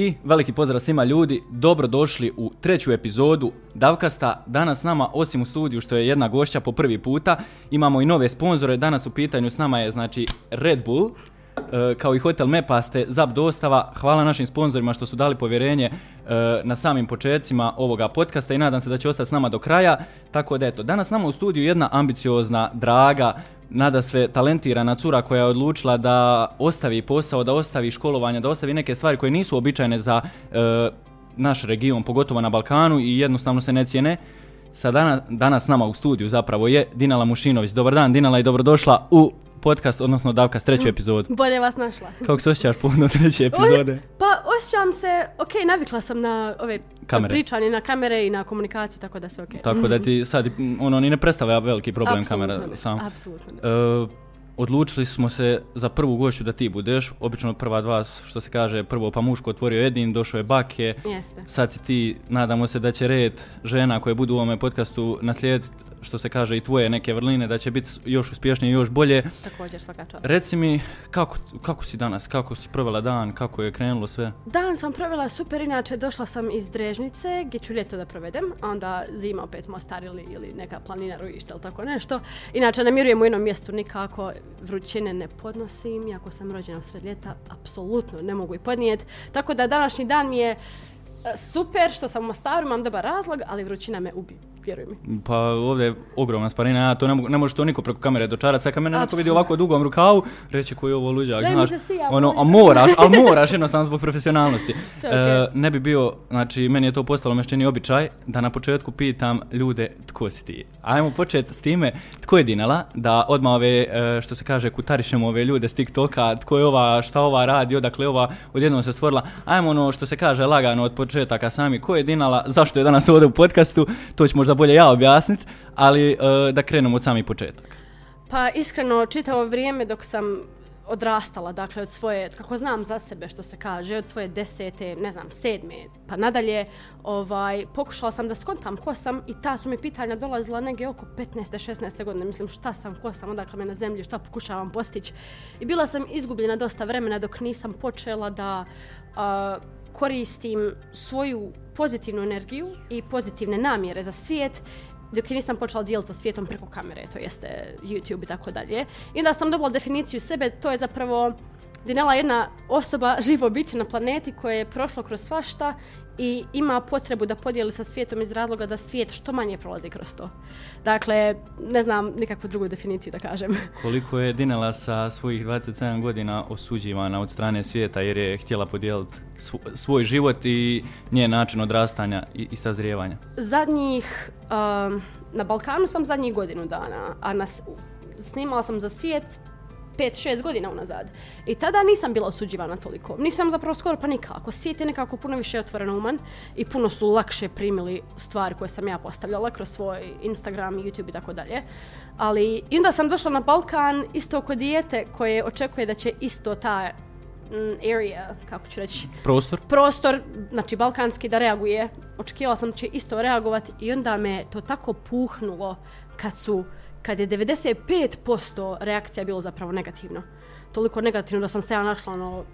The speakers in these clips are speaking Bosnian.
I veliki pozdrav svima ljudi, dobro došli u treću epizodu Davkasta. Danas s nama, osim u studiju što je jedna gošća po prvi puta, imamo i nove sponzore. Danas u pitanju s nama je znači Red Bull, Eh, kao i Hotel Mepaste, Zap Dostava. Hvala našim sponzorima što su dali povjerenje eh, na samim početcima ovoga podcasta i nadam se da će ostati s nama do kraja. Tako da eto, danas nama u studiju jedna ambiciozna, draga, nada sve talentirana cura koja je odlučila da ostavi posao, da ostavi školovanje, da ostavi neke stvari koje nisu običajne za e, naš region, pogotovo na Balkanu i jednostavno se ne cijene. Sa dana, danas nama u studiju zapravo je Dinala Mušinović. Dobar dan Dinala i dobrodošla u podcast, odnosno Davka s treću epizodu. Bolje vas našla. Kako se osjećaš puno treće epizode? Pa osjećam se, ok, navikla sam na ove Kamere. pričanje, na kamere i na komunikaciju, tako da sve ok. Tako da ti sad ono ni ne predstavlja veliki problem Apsolutno kamera ne, sam. Apsolutno ne. E, odlučili smo se za prvu gošću da ti budeš. Obično prva dva, što se kaže, prvo pa muško otvorio Edin, došao je Bake. Jeste. Sad si ti, nadamo se da će red žena koje budu u ovome podcastu naslijediti, što se kaže, i tvoje neke vrline, da će biti još uspješnije i još bolje. Također svaka čast. Reci mi, kako, kako si danas, kako si provela dan, kako je krenulo sve? Dan sam provela super, inače došla sam iz Drežnice, gdje ću ljeto da provedem, a onda zima opet Mostar ili, ili neka planina Rujišta ili tako nešto. Inače, ne mirujem u jednom mjestu nikako, vrućine ne podnosim, iako sam rođena u sred ljeta, apsolutno ne mogu i podnijeti. Tako da današnji dan mi je e, super što sam u Mostaru, imam dobar razlog, ali vrućina me ubi, vjeruj mi. Pa ovdje je ogromna sparina, ja to ne, mogu, ne može to niko preko kamere dočarati. Sad kad mene neko vidi ovako dugom rukavu, reće koji je ovo luđak, Daj znaš. ono, a moraš, ali moraš jednostavno zbog profesionalnosti. Sve E, okej. ne bi bio, znači meni je to postalo mešćeni običaj, da na početku pitam ljude tko si ti. Ajmo početi s time, tko je Dinala, da odmah ove, e, što se kaže, kutarišemo ove ljude s TikToka, tko je ova, šta ova radi, odakle ova odjednom se stvorila. Ajmo ono što se kaže lagano od početaka sami, ko je Dinala, zašto je danas ovdje u podcastu, to ću možda bolje ja objasniti, ali uh, da krenemo od samih početaka. Pa iskreno, čitavo vrijeme dok sam odrastala, dakle od svoje, kako znam za sebe što se kaže, od svoje desete, ne znam, sedme, pa nadalje, ovaj, pokušala sam da skontam ko sam i ta su mi pitanja dolazila negdje oko 15. 16. godine, mislim šta sam, ko sam, odakle me na zemlji, šta pokušavam postići. I bila sam izgubljena dosta vremena dok nisam počela da a, koristim svoju pozitivnu energiju i pozitivne namjere za svijet dok je nisam počela dijeliti sa svijetom preko kamere, to jeste YouTube i tako dalje. I onda sam dobila definiciju sebe, to je zapravo Dinela je jedna osoba, živo biće na planeti koje je prošlo kroz svašta i ima potrebu da podijeli sa svijetom iz razloga da svijet što manje prolazi kroz to. Dakle, ne znam nikakvu drugu definiciju da kažem. Koliko je Dinela sa svojih 27 godina osuđivana od strane svijeta jer je htjela podijeliti svo- svoj život i njen način odrastanja i, i sazrijevanja? Zadnjih, um, na Balkanu sam zadnjih godinu dana, a na, snimala sam za svijet 5-6 godina unazad. I tada nisam bila osuđivana toliko. Nisam zapravo skoro pa nikako. Svijet je nekako puno više otvoren uman i puno su lakše primili stvari koje sam ja postavljala kroz svoj Instagram, YouTube i tako dalje. Ali i onda sam došla na Balkan isto kod dijete koje očekuje da će isto ta mm, area, kako ću reći, Prostor? prostor, znači balkanski da reaguje. Očekivala sam da će isto reagovati i onda me to tako puhnulo kad su kad je 95% reakcija bilo zapravo negativno. Toliko negativno da sam se ja našla ono,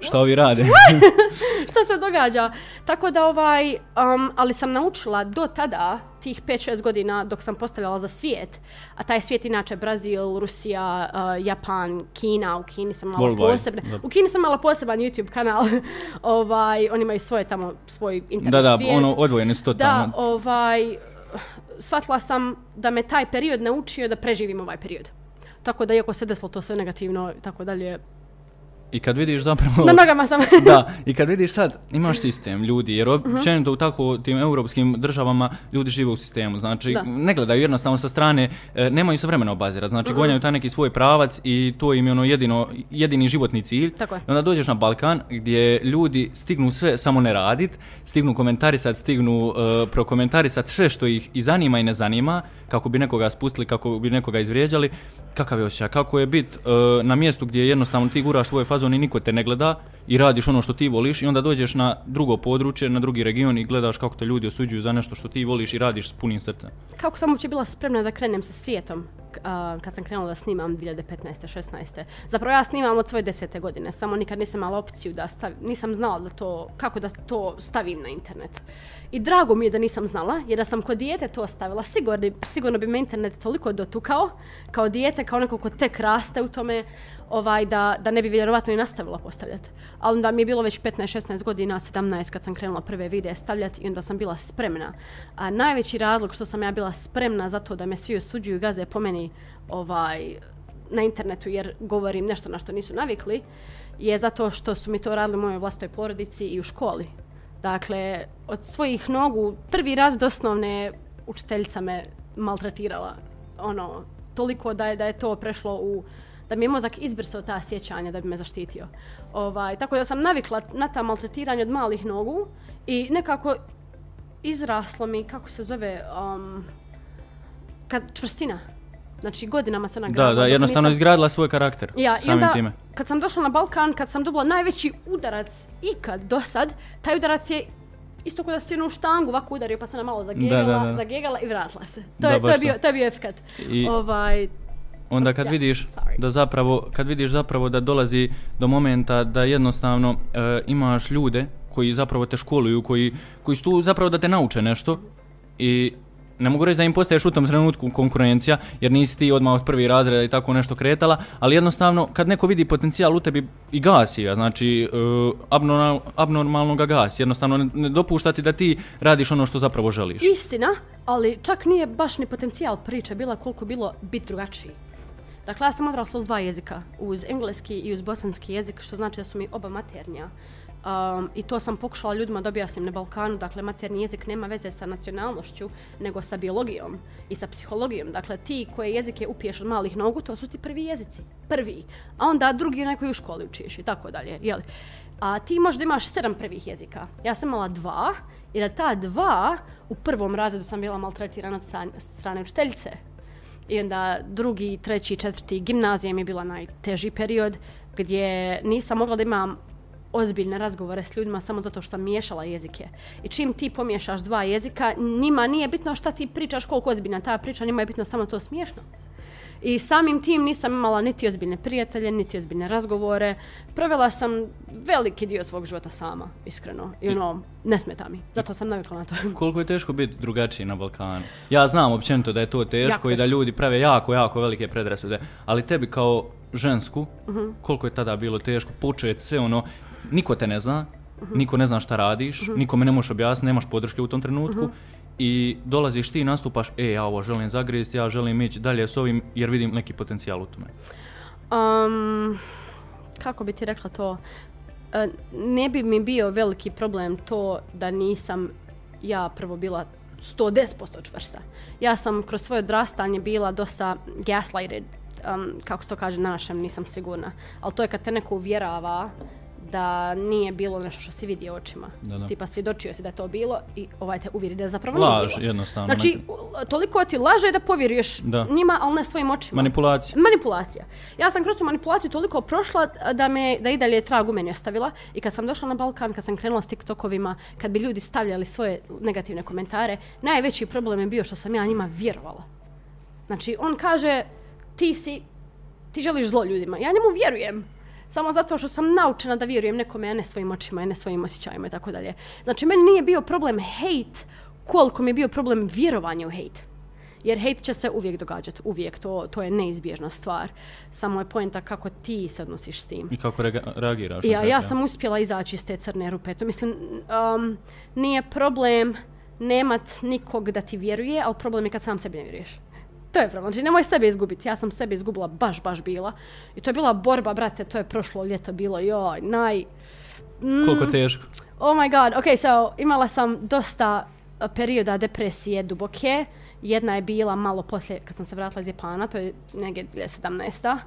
Šta ovi rade? šta se događa? Tako da ovaj, um, ali sam naučila do tada, tih 5-6 godina dok sam postavljala za svijet, a taj svijet inače Brazil, Rusija, uh, Japan, Kina, u Kini sam Worldwide, posebne, da. u Kini sam imala poseban YouTube kanal, ovaj, oni imaju svoje tamo, svoj internet da, da, svijet. ono, odvojeni su Da, totalno. ovaj, shvatila sam da me taj period naučio da preživim ovaj period. Tako da, iako se desilo to sve negativno tako dalje, I kad vidiš zapravo... na nogama sam. da, i kad vidiš sad, imaš sistem ljudi, jer Mhm. općenito u tako tim europskim državama ljudi žive u sistemu, znači Da. ne gledaju jednostavno sa strane, e, nemaju se vremena obazirati, znači Mhm. gonjaju taj neki svoj pravac i to im je ono jedino, jedini životni cilj. Tako je. I onda dođeš na Balkan gdje ljudi stignu sve samo ne radit, stignu komentarisat, stignu uh, prokomentarisat sve što ih i zanima i ne zanima, kako bi nekoga spustili, kako bi nekoga izvrijeđali, kakav je osjećaj, kako je bit uh, na mjestu gdje jednostavno ti guraš svoj fazon i niko te ne gleda i radiš ono što ti voliš i onda dođeš na drugo područje, na drugi region i gledaš kako te ljudi osuđuju za nešto što ti voliš i radiš s punim srcem. Kako sam uopće bila spremna da krenem sa svijetom? Uh, kad sam krenula da snimam 2015. 16. Zapravo ja snimam od svoje desete godine, samo nikad nisam imala opciju da stavim, nisam znala da to, kako da to stavim na internet. I drago mi je da nisam znala, jer da sam kod dijete to stavila, sigurno, sigurno bi me internet toliko dotukao, kao dijete, kao neko ko tek raste u tome, ovaj, da, da ne bi vjerovatno i nastavila postavljati. Ali onda mi je bilo već 15-16 godina, 17 kad sam krenula prve videe stavljati i onda sam bila spremna. A najveći razlog što sam ja bila spremna zato da me svi osuđuju i gaze po meni ovaj, na internetu jer govorim nešto na što nisu navikli, je zato što su mi to radili u mojoj vlastoj porodici i u školi. Dakle, od svojih nogu, prvi raz do osnovne učiteljica me maltretirala. Ono, toliko da je, da je to prešlo u da mi je mozak izbrsao ta sjećanja da bi me zaštitio. Ovaj, tako da sam navikla na ta maltretiranja od malih nogu i nekako izraslo mi, kako se zove, um, kad čvrstina. Znači godinama se nagradila. Da, da, jednostavno nisam... izgradila svoj karakter. Ja, i onda time. kad sam došla na Balkan, kad sam dobila najveći udarac ikad do sad, taj udarac je isto kod da si jednu štangu ovako udario pa se ona malo zagegala, da, da, da. zagegala i vratila se. To, da, je, to, je bio, to je bio efekat. I... Ovaj, onda kad vidiš da zapravo kad vidiš zapravo da dolazi do momenta da jednostavno uh, imaš ljude koji zapravo te školuju koji koji su tu zapravo da te nauče nešto i ne mogu reći da im postaješ u tom trenutku konkurencija, jer nisi ti odmah od prvi razreda i tako nešto kretala, ali jednostavno, kad neko vidi potencijal u tebi i gasi ga, znači uh, abnormal, abnormalno ga gasi, jednostavno ne, ne dopuštati da ti radiš ono što zapravo želiš. Istina, ali čak nije baš ni potencijal priče bila koliko bilo bit drugačiji. Dakle, ja sam odrasla uz dva jezika, uz engleski i uz bosanski jezik, što znači da su mi oba maternja. Um, I to sam pokušala ljudima da objasnim na Balkanu. Dakle, materni jezik nema veze sa nacionalnošću, nego sa biologijom i sa psihologijom. Dakle, ti koje jezike upiješ od malih nogu, to su ti prvi jezici. Prvi. A onda drugi onaj koji u školi učiš i tako dalje. Jeli? A ti možda imaš sedam prvih jezika. Ja sam imala dva, jer ta dva, u prvom razredu sam bila maltretirana od strane učiteljice. I onda drugi, treći, četvrti gimnazija mi je bila najteži period gdje nisam mogla da imam ozbiljne razgovore s ljudima samo zato što sam miješala jezike. I čim ti pomiješaš dva jezika, njima nije bitno šta ti pričaš, koliko ozbiljna ta priča, njima je bitno samo to smiješno. I samim tim nisam imala niti ozbiljne prijatelje, niti ozbiljne razgovore. Provela sam veliki dio svog života sama, iskreno. I ono, ne smeta mi. Zato sam navikla na to. Koliko je teško biti drugačiji na Balkanu? Ja znam općenito da je to teško, jako i da ljudi prave jako, jako velike predrasude. Ali tebi kao žensku, uh mhm. -huh. koliko je tada bilo teško početi sve ono, niko te ne zna, uh -huh. niko ne zna šta radiš, uh -huh. niko me ne možeš objasniti, nemaš podrške u tom trenutku. Uh -huh. I dolaziš ti i nastupaš, e, ja ovo želim zagrijesti, ja želim ići dalje s ovim, jer vidim neki potencijal u tome. Um, kako bi ti rekla to? E, ne bi mi bio veliki problem to da nisam ja prvo bila 110% čvrsta. Ja sam kroz svoje odrastanje bila dosta gaslighted, um, kako se to kaže na našem, nisam sigurna. Ali to je kad te neko uvjerava da nije bilo nešto što si vidio očima. Da, da. Tipa svjedočio si da je to bilo i ovaj te uvjeri da je zapravo Laž, nije bilo. Laž, jednostavno. Znači, toliko ti laže da povjeruješ da. njima, ali ne svojim očima. Manipulacija. Manipulacija. Ja sam kroz tu manipulaciju toliko prošla da me, da i dalje trag u meni ostavila i kad sam došla na Balkan, kad sam krenula s TikTokovima, kad bi ljudi stavljali svoje negativne komentare, najveći problem je bio što sam ja njima vjerovala. Znači, on kaže, ti si, ti želiš zlo ljudima. Ja njemu vjerujem samo zato što sam naučena da vjerujem nekome, a ne svojim očima, a ne svojim osjećajima i tako dalje. Znači, meni nije bio problem hate koliko mi je bio problem vjerovanje u hate. Jer hate će se uvijek događati, uvijek, to, to je neizbježna stvar. Samo je pojenta kako ti se odnosiš s tim. I kako reagiraš. Ja, ja sam uspjela izaći iz te crne rupe. To mislim, um, nije problem nemat nikog da ti vjeruje, ali problem je kad sam sebi ne vjeruješ. To je problem. Znači, nemoj sebe izgubiti. Ja sam sebe izgubila, baš, baš bila. I to je bila borba, brate, to je prošlo ljeto bilo. Joj, naj... Mm, Koliko teško? Oh my god. Ok, so, imala sam dosta perioda depresije duboke. Jedna je bila malo poslije, kad sam se vratila iz Japana, to je negdje 2017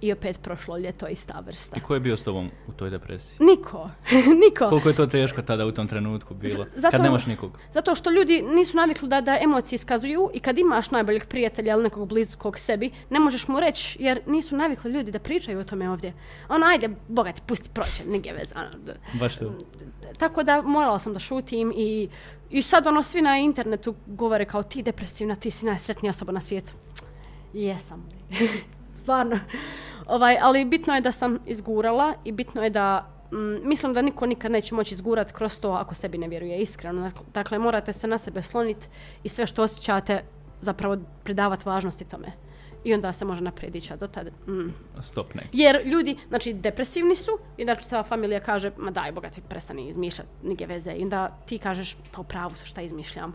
i opet prošlo ljeto ista vrsta. I ko je bio s tobom u toj depresiji? Niko. Niko. Koliko je to teško tada u tom trenutku bilo? zato, kad nemaš nikog? Zato što ljudi nisu navikli da, da emocije iskazuju i kad imaš najboljeg prijatelja ili nekog bliskog sebi, ne možeš mu reći jer nisu navikli ljudi da pričaju o tome ovdje. Ono, ajde, Boga ti pusti proće, nije veze. Ono, Baš to. Tako da morala sam da šutim i, i sad ono svi na internetu govore kao ti depresivna, ti si najsretnija osoba na svijetu Jesam. Stvarno. Ovaj, ali bitno je da sam izgurala i bitno je da mm, mislim da niko nikad neće moći izgurati kroz to ako sebi ne vjeruje iskreno. Dakle, morate se na sebe sloniti i sve što osjećate zapravo pridavati važnosti tome. I onda se može naprijed ići, a do tada... Mm. Stop ne. Jer ljudi, znači, depresivni su i dakle ta familija kaže, ma daj, boga ti prestani izmišljati nige veze. I onda ti kažeš, pa u pravu su šta izmišljam.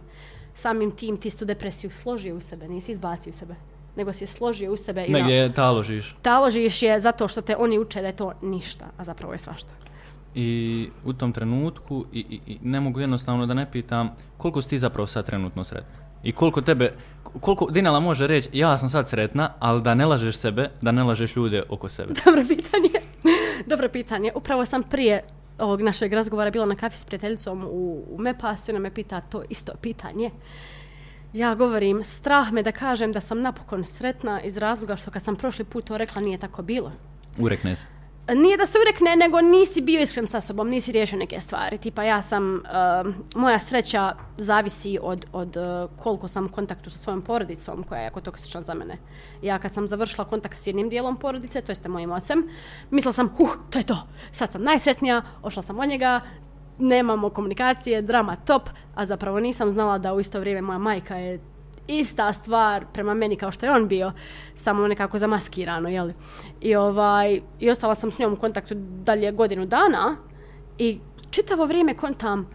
Samim tim ti tu depresiju složio u sebe, nisi izbacio u sebe nego si je složio u sebe. Negdje taložiš. Taložiš je zato što te oni uče da je to ništa, a zapravo je svašta. I u tom trenutku, i, i, i ne mogu jednostavno da ne pitam, koliko si ti zapravo sad trenutno sretna? I koliko tebe, koliko Dinala može reći, ja sam sad sretna, ali da ne lažeš sebe, da ne lažeš ljude oko sebe? Dobro pitanje. Dobro pitanje. Upravo sam prije ovog našeg razgovora bila na kafi s prijateljicom u, u Mepas i ona me pita to isto pitanje. Ja govorim, strah me da kažem da sam napokon sretna iz razloga što kad sam prošli put to rekla nije tako bilo. Urekne se. Nije da se urekne, nego nisi bio iskren sa sobom, nisi riješio neke stvari. Tipa ja sam, uh, moja sreća zavisi od, od uh, koliko sam u kontaktu sa svojom porodicom, koja je jako toksična za mene. Ja kad sam završila kontakt s jednim dijelom porodice, to jeste mojim ocem, mislila sam, uh, to je to, sad sam najsretnija, ošla sam od njega, nemamo komunikacije, drama top, a zapravo nisam znala da u isto vrijeme moja majka je ista stvar prema meni kao što je on bio, samo nekako zamaskirano, jeli. I, ovaj, I ostala sam s njom u kontaktu dalje godinu dana i čitavo vrijeme kontam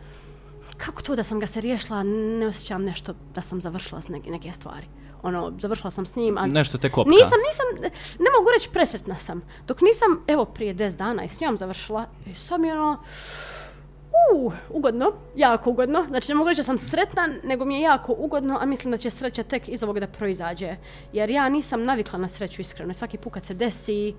kako to da sam ga se riješila, ne osjećam nešto da sam završila s neke, neke stvari. Ono, završila sam s njim. A nešto te kopka. Nisam, nisam, ne mogu reći presretna sam. Dok nisam, evo, prije 10 dana i s njom završila, i sam je ono, Uh, ugodno, jako ugodno. Znači, ne mogu reći da sam sretna, nego mi je jako ugodno, a mislim da će sreća tek iz ovoga da proizađe. Jer ja nisam navikla na sreću iskreno. Svaki put kad se desi,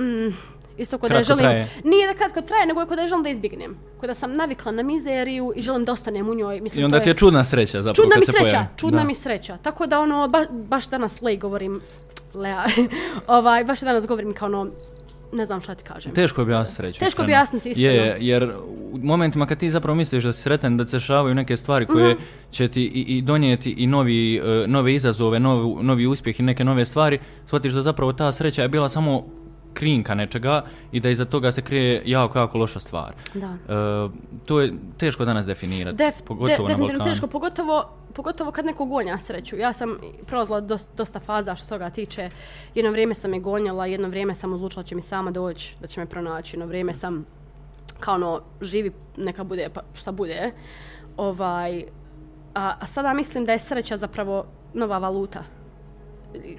mm, isto kod da je želim... Traje. Nije da kratko traje, nego kod da je želim da izbignem. Kod da sam navikla na mizeriju i želim da ostanem u njoj. Mislim, I onda ti je čudna sreća zapravo Čudna mi sreća, pojavi. čudna da. mi sreća. Tako da ono, ba, baš danas lej govorim, Lea, ovaj, baš danas govorim kao ono, ne znam šta ti kažem. Teško objasniti sreću. Teško objasniti iskreno. Je, jer u momentima kad ti zapravo misliš da si sretan, da se dešavaju neke stvari koje mm -hmm. će ti i, i donijeti i novi, uh, nove izazove, novi, novi uspjeh i neke nove stvari, shvatiš da zapravo ta sreća je bila samo krinka nečega i da iza toga se krije jako, jako loša stvar. Da. Uh, to je teško danas definirati, Def, pogotovo de, na Balkanu. teško, pogotovo, pogotovo kad neko gonja sreću. Ja sam prolazila dosta, dosta faza što se toga tiče. Jedno vrijeme sam je gonjala, jedno vrijeme sam odlučila da će mi sama doći, da će me pronaći. Jedno vrijeme sam kao ono, živi, neka bude, pa šta bude. Ovaj, a, a sada mislim da je sreća zapravo nova valuta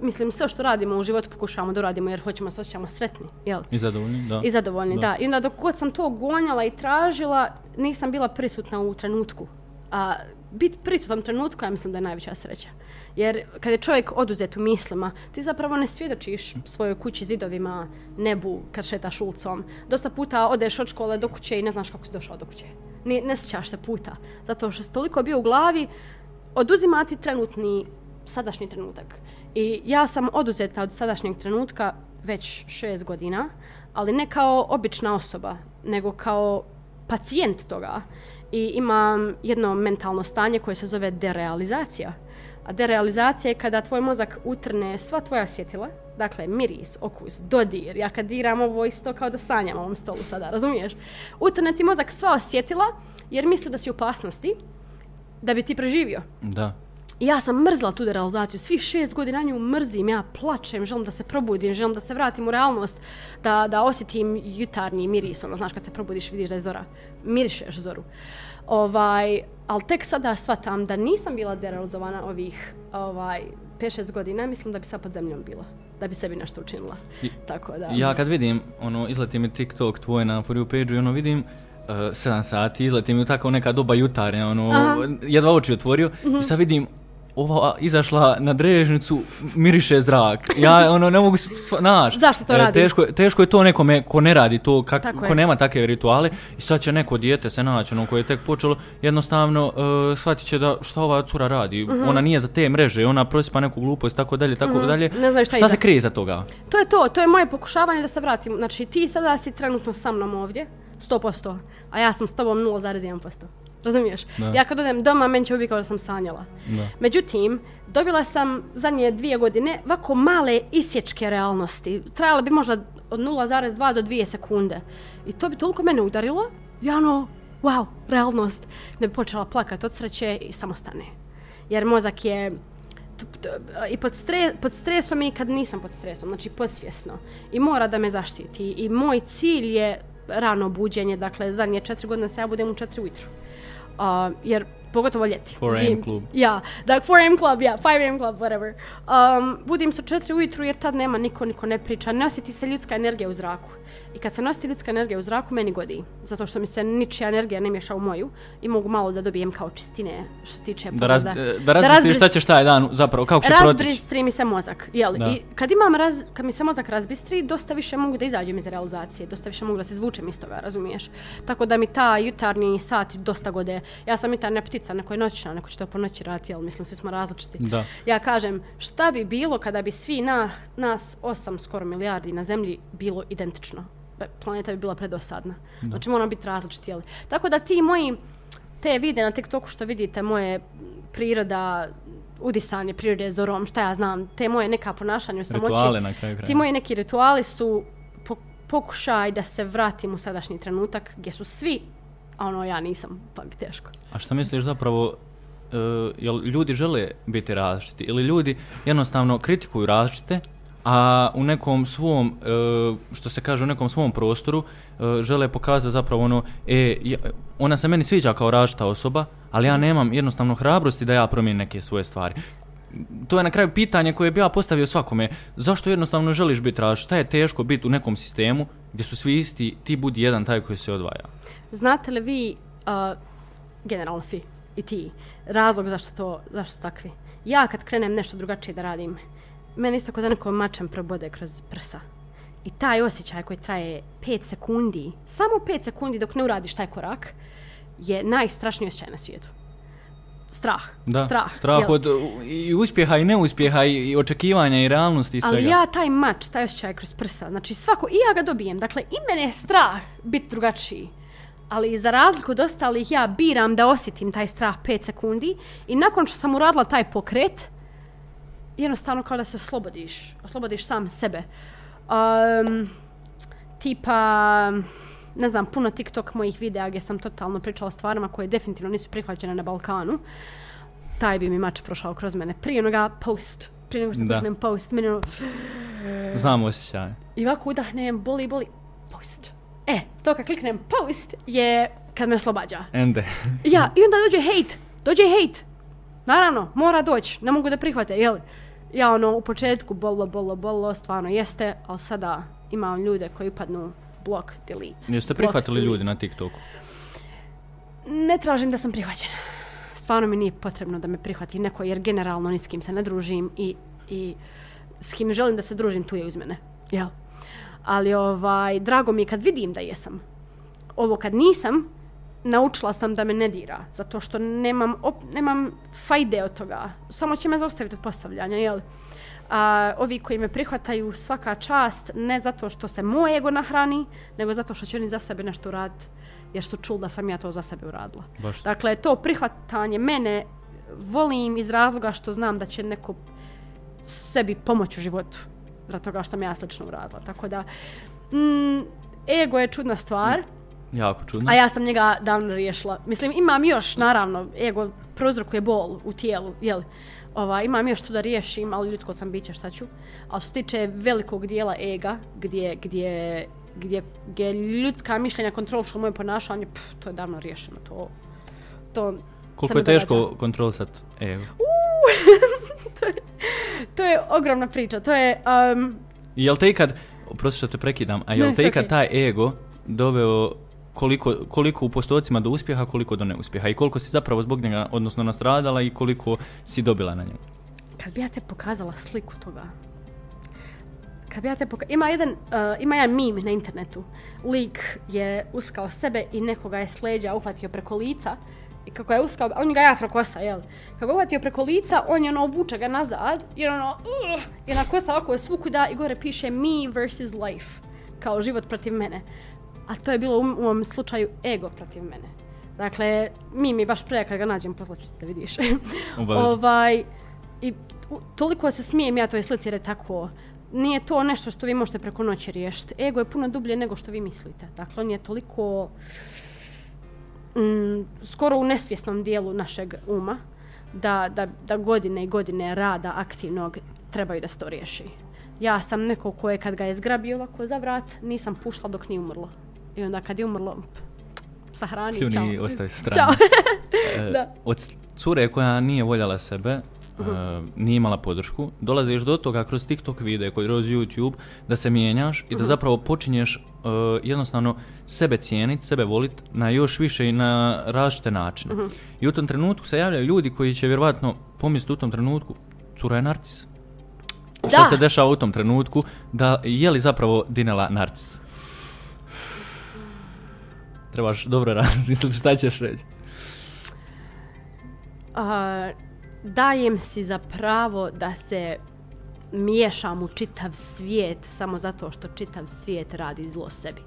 mislim, sve što radimo u životu pokušavamo da radimo jer hoćemo se osjećamo sretni, jel? I zadovoljni, da. I zadovoljni, da. da. I onda dok god sam to gonjala i tražila, nisam bila prisutna u trenutku. A biti prisutan u trenutku, ja mislim da je najveća sreća. Jer kada je čovjek oduzet u mislima, ti zapravo ne svjedočiš svojoj kući, zidovima, nebu kad šetaš ulicom. Dosta puta odeš od škole do kuće i ne znaš kako si došao do kuće. Ne, ne sjećaš se puta. Zato što si toliko bio u glavi, oduzimati trenutni, sadašnji trenutak. I ja sam oduzeta od sadašnjeg trenutka već šest godina, ali ne kao obična osoba, nego kao pacijent toga. I imam jedno mentalno stanje koje se zove derealizacija. A derealizacija je kada tvoj mozak utrne sva tvoja sjetila, dakle miris, okus, dodir, ja kad diram ovo isto kao da sanjam ovom stolu sada, razumiješ? Utrne ti mozak sva osjetila jer misli da si u opasnosti da bi ti preživio. Da ja sam mrzla tu realizaciju. Svi šest godina nju mrzim, ja plačem, želim da se probudim, želim da se vratim u realnost, da, da osjetim jutarnji miris, ono, znaš, kad se probudiš, vidiš da je zora, mirišeš zoru. Ovaj, ali tek sada shvatam da nisam bila derealizovana ovih ovaj, 5-6 godina, mislim da bi sad pod zemljom bila da bi sebi nešto učinila. I, Tako da. Ja kad vidim, ono, izleti mi TikTok tvoj na For You page i ono vidim, uh, 7 sati, izleti mi u tako neka doba jutarnja, ono, Aha. jedva oči otvorio mm -hmm. i sad vidim ova izašla na drežnicu, miriše zrak. Ja ono ne mogu naš. Zašto to e, radi? Teško, teško je to nekome ko ne radi to, kak, ko nema takve rituale i sad će neko dijete se naći, ono koje je tek počelo, jednostavno uh, shvatit će da šta ova cura radi. Mhm. -huh. Ona nije za te mreže, ona prosipa neku glupost, tako dalje, tako mhm. -huh. dalje. Ne znam šta, šta se krije za toga? To je to, to je moje pokušavanje da se vratim. Znači ti sada si trenutno sa mnom ovdje, 100%, a ja sam s tobom 0,1%. Razumiješ? Da. Ja kad odem doma, meni će uvijek kao da sam sanjala. Da. Međutim, dobila sam zadnje dvije godine ovako male isječke realnosti. Trajale bi možda od 0,2 do 2 sekunde. I to bi toliko mene udarilo, ja ono, wow, realnost. Ne bi počela plakati od sreće i samo stane. Jer mozak je i pod, stre, pod stresom i kad nisam pod stresom, znači podsvjesno. I mora da me zaštiti. I moj cilj je rano buđenje, dakle zadnje četiri godine se ja budem u četiri ujutru. Jer pogotovo ljeti. 4 AM Zim- klub. Ja, dakle 4 am club, ja, 5 am club, whatever. Um, budim u četiri ujutru jer tad nema niko, niko ne priča. Ne osjeti se ljudska energija u zraku. I kad se nosi ljudska energija u zraku, meni godi. Zato što mi se ničija energija ne miješa u moju i mogu malo da dobijem kao čistine što se tiče Da, raz, pogleda. da razbri- šta ćeš taj dan zapravo, kako će protići. Razbistri mi se mozak, jel? Da. I kad imam raz, kad mi se mozak razbistri, dosta više mogu da izađem iz realizacije, dosta više mogu da se izvučem iz toga, razumiješ? Tako da mi ta jutarnji sati dosta gode. Ja sam jutarnja ptica, neko je noćna, neko će to po noći raditi, jel? Mislim, svi smo različiti. Da. Ja kažem, šta bi bilo kada bi svi na, nas osam skoro milijardi na zemlji bilo identično? Ba- Planeta bi bila predosadna. Znači moramo biti različiti, jel? Tako da ti moji, te vide na TikToku što vidite, moje priroda, udisanje prirode zorom, šta ja znam, te moje neka ponašanja u samoći. Rituale na kraju kraja. Ti moji neki rituali su po, pokušaj da se vratim u sadašnji trenutak gdje su svi, a ono ja nisam, pa bi teško. A šta misliš zapravo, uh, jel ljudi žele biti različiti ili ljudi jednostavno kritikuju različite, a u nekom svom, uh, što se kaže, u nekom svom prostoru uh, žele pokazati zapravo ono, e, ja, ona se meni sviđa kao različita osoba, ali ja nemam jednostavno hrabrosti da ja promijenim neke svoje stvari. To je na kraju pitanje koje bi ja postavio svakome. Zašto jednostavno želiš biti različit? Šta je teško biti u nekom sistemu gdje su svi isti, ti budi jedan taj koji se odvaja? Znate li vi, uh, generalno svi, i ti, razlog zašto to, zašto su takvi? Ja kad krenem nešto drugačije da radim, meni isto kod neko mačem probode kroz prsa. I taj osjećaj koji traje 5 sekundi, samo 5 sekundi dok ne uradiš taj korak, je najstrašniji osjećaj na svijetu. Strah. Da, strah. strah jel? od i uspjeha i neuspjeha i, i očekivanja i realnosti i svega. Ali ja taj mač, taj osjećaj kroz prsa, znači svako, i ja ga dobijem. Dakle, i mene je strah biti drugačiji. Ali za razliku od ostalih, ja biram da osjetim taj strah 5 sekundi i nakon što sam uradila taj pokret, jednostavno kao da se oslobodiš, oslobodiš sam sebe. Um, tipa, ne znam, puno TikTok mojih videa gdje sam totalno pričala o stvarima koje definitivno nisu prihvaćene na Balkanu. Taj bi mi mač prošao kroz mene. Prije onoga post, prije nego što Da. post, meni ono, Znam osjećaj. i ovako udahnem, boli, boli, post. E, to kad kliknem post je kad me oslobađa. Ende. Ja, i onda dođe hate, dođe hate. Naravno, mora doći, ne mogu da prihvate, jel? Ja ono, u početku bolo, bolo, bolo, stvarno jeste, ali sada imam ljude koji upadnu blok, delete. Jeste blok, prihvatili delete. ljudi na TikToku? Ne tražim da sam prihvaćena. Stvarno mi nije potrebno da me prihvati neko, jer generalno ni s kim se ne družim i, i s kim želim da se družim, tu je uz mene. Jel? Ali ovaj, drago mi je kad vidim da jesam. Ovo kad nisam, naučila sam da me ne dira, zato što nemam, op, nemam fajde od toga. Samo će me zaustaviti od postavljanja, jel? A, ovi koji me prihvataju svaka čast, ne zato što se moj ego nahrani, nego zato što će oni za sebe nešto uraditi, jer su čuli da sam ja to za sebe uradila. Baš. Dakle, to prihvatanje mene volim iz razloga što znam da će neko sebi pomoći u životu. Zato toga što sam ja slično uradila. Tako da, mm, ego je čudna stvar, Jako čudno. a ja sam njega davno riješila. Mislim, imam još, naravno, ego prouzrokuje bol u tijelu, jel? Ova, imam još tu da riješim, ali ljudsko sam biće, šta ću. Ali što se tiče velikog dijela ega, gdje, gdje, gdje, gdje ljudska mišljenja kontrolišu moje ponašanje, pff, to je davno riješeno. To, to Koliko je teško događa. kontrolisat ego? To je ogromna priča. To je... Um, Jel te ikad, oprosti što te prekidam, a jel Ne, te ikad okej. taj ego doveo koliko, koliko u postocima do uspjeha, koliko do neuspjeha i koliko si zapravo zbog njega, odnosno nastradala i koliko si dobila na njemu? kad bi ja te pokazala sliku toga, kad bi ja te poka... Ima jedan, uh, ima jedan meme na internetu. Lik je uskao sebe i nekoga je s leđa uhvatio preko lica i kako je uskao, on ga je afrokosa, jel? Kako ga uhvatio preko lica, on je ono vuče ga nazad i ono, uh, i na kosa ovako je svukuda i gore piše me versus life, kao život protiv mene. A to je bilo u, u ovom slučaju ego protiv mene. Dakle, mi mi baš prije kad ga nađem, poslaću ti da vidiš. Ovaj, I toliko se smijem ja toj slici jer je tako. Nije to nešto što vi možete preko noći riješiti. Ego je puno dublje nego što vi mislite. Dakle, on je toliko mm, skoro u nesvjesnom dijelu našeg uma da, da, da godine i godine rada aktivnog trebaju da se to riješi. Ja sam neko ko je kad ga je zgrabio ovako za vrat, nisam pušla dok nije umrlo. I onda kad je umrlo, p- sahrani, čao. Kljuni sa strane. Ćao. E, Da. Od cure koja nije voljela sebe, e, nije imala podršku, dolaziš do toga kroz TikTok videe, kroz YouTube, da se mijenjaš i da zapravo počinješ e, jednostavno sebe cijeniti, sebe voliti na još više i na različite načine. I u tom trenutku se javljaju ljudi koji će vjerovatno pomisliti u tom trenutku, cura je narcis. Šta Da. se dešava u tom trenutku, da je li zapravo Dinela narcis? Trebaš dobro razmisliti šta ćeš reći. A, dajem si za pravo da se miješam u čitav svijet samo zato što čitav svijet radi zlo sebi.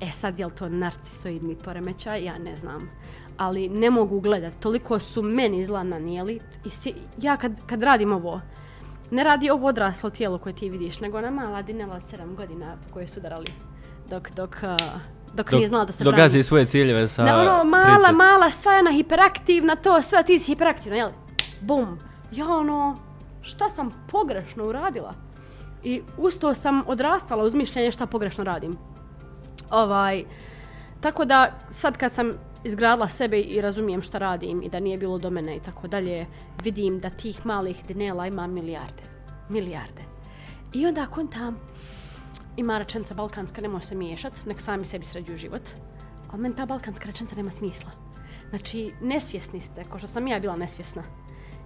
E sad, je li to narcisoidni poremećaj? Ja ne znam. Ali ne mogu gledat. Toliko su meni zla nanijeli. I si, ja kad, kad radim ovo, ne radi ovo odraslo tijelo koje ti vidiš, nego ona mala dinela od 7 godina koje su udarali. Dok, dok, a, dok, nije znala da se dok brani. svoje ciljeve sa Da, ono, mala, 30. mala, sva je ona hiperaktivna, to, sve ti si hiperaktivna, jel? Bum. Ja ono, šta sam pogrešno uradila? I usto sam odrastala uz mišljenje šta pogrešno radim. Ovaj, tako da sad kad sam izgradila sebe i razumijem šta radim i da nije bilo do mene i tako dalje, vidim da tih malih dinela ima milijarde. Milijarde. I onda kontam, ima rečenica balkanska, ne može se miješat, nek sami sebi sređuju život. Ali meni ta balkanska rečenica nema smisla. Znači, nesvjesni ste, kao što sam ja bila nesvjesna.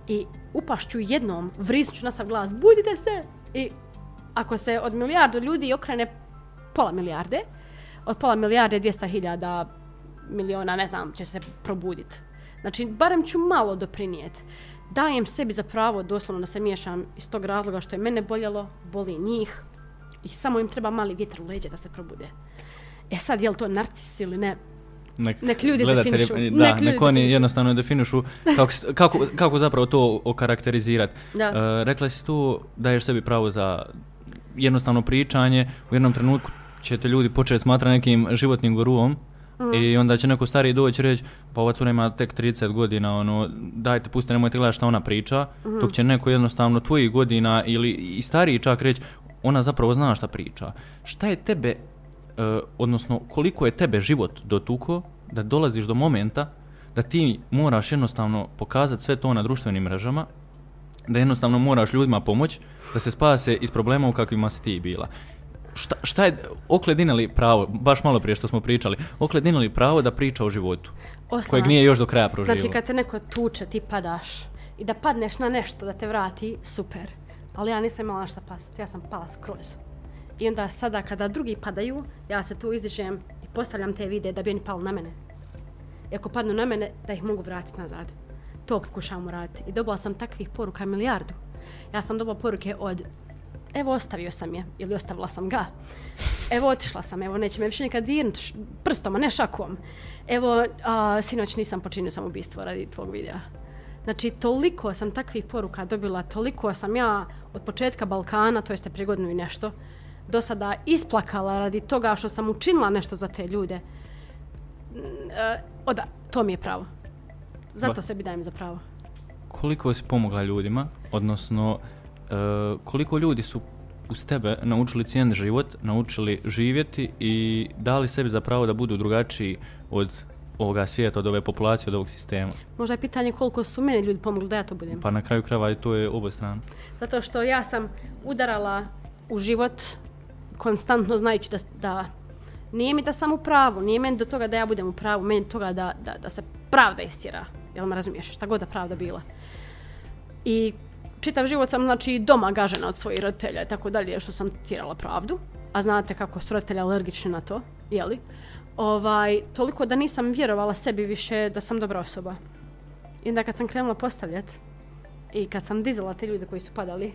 I upašću jednom, vrisću na sav glas, budite se! I ako se od milijardu ljudi okrene pola milijarde, od pola milijarde 200 hiljada miliona, ne znam, će se probuditi. Znači, barem ću malo doprinijeti. Dajem sebi za pravo doslovno da se miješam iz tog razloga što je mene boljelo, boli njih i samo im treba mali vjetar u leđe da se probude. E sad, je li to narcis ili ne? Nek, Nek ljudi gledatelji- definišu. Da, Nek nek, ljudi oni definišu. jednostavno definišu kako, kako, kako zapravo to okarakterizirati. Da. E, rekla si tu daješ sebi pravo za jednostavno pričanje, u jednom trenutku će te ljudi početi smatrati nekim životnim guruom Mhm. i onda će neko stariji doći i reći pa ova cura ima tek 30 godina, ono, dajte pusti, nemojte gledati šta ona priča, Mhm. dok će neko jednostavno tvojih godina ili i stariji čak reći ona zapravo zna šta priča. Šta je tebe, e, odnosno koliko je tebe život dotuko da dolaziš do momenta da ti moraš jednostavno pokazati sve to na društvenim mrežama, da jednostavno moraš ljudima pomoć da se spase iz problema u kakvima si ti bila. Šta, šta je, okle dinali pravo, baš malo prije što smo pričali, okle dinali pravo da priča o životu, Oslonac. kojeg nije još do kraja proživio. Znači kad te neko tuče, ti padaš i da padneš na nešto da te vrati, super. Ali ja nisam imala šta pasti, ja sam pala skroz. I onda sada kada drugi padaju, ja se tu izdižem i postavljam te vide da bi oni pali na mene. I ako padnu na mene, da ih mogu vratiti nazad. To pokušavam uraditi. I dobila sam takvih poruka milijardu. Ja sam dobila poruke od evo ostavio sam je, ili ostavila sam ga. Evo otišla sam, evo neće me više nikad dirnuti prstom, a ne šakom. Evo, a, sinoć nisam počinio sam ubistvo radi tvog videa. Znači, toliko sam takvih poruka dobila, toliko sam ja od početka Balkana, to jeste prije godinu i nešto, do sada isplakala radi toga što sam učinila nešto za te ljude. E, o da, to mi je pravo. Zato Ba- sebi dajem za pravo. koliko si pomogla ljudima, odnosno e, koliko ljudi su uz tebe naučili cijeniti život, naučili živjeti i dali sebi za pravo da budu drugačiji od ovoga svijeta, od ove populacije, od ovog sistema. Možda je pitanje koliko su meni ljudi pomogli da ja to budem. Pa na kraju krajeva i to je obostrano. Zato što ja sam udarala u život konstantno znajući da, da nije mi da sam u pravu, nije meni do toga da ja budem u pravu, meni do toga da, da, da se pravda istjera. Jel me razumiješ? Šta god da pravda bila. I čitav život sam znači doma gažena od svojih roditelja i tako dalje što sam tjerala pravdu. A znate kako su roditelji alergični na to, jeli? Ovaj, toliko da nisam vjerovala sebi više da sam dobra osoba. I onda kad sam krenula postavljat i kad sam dizala te ljude koji su padali,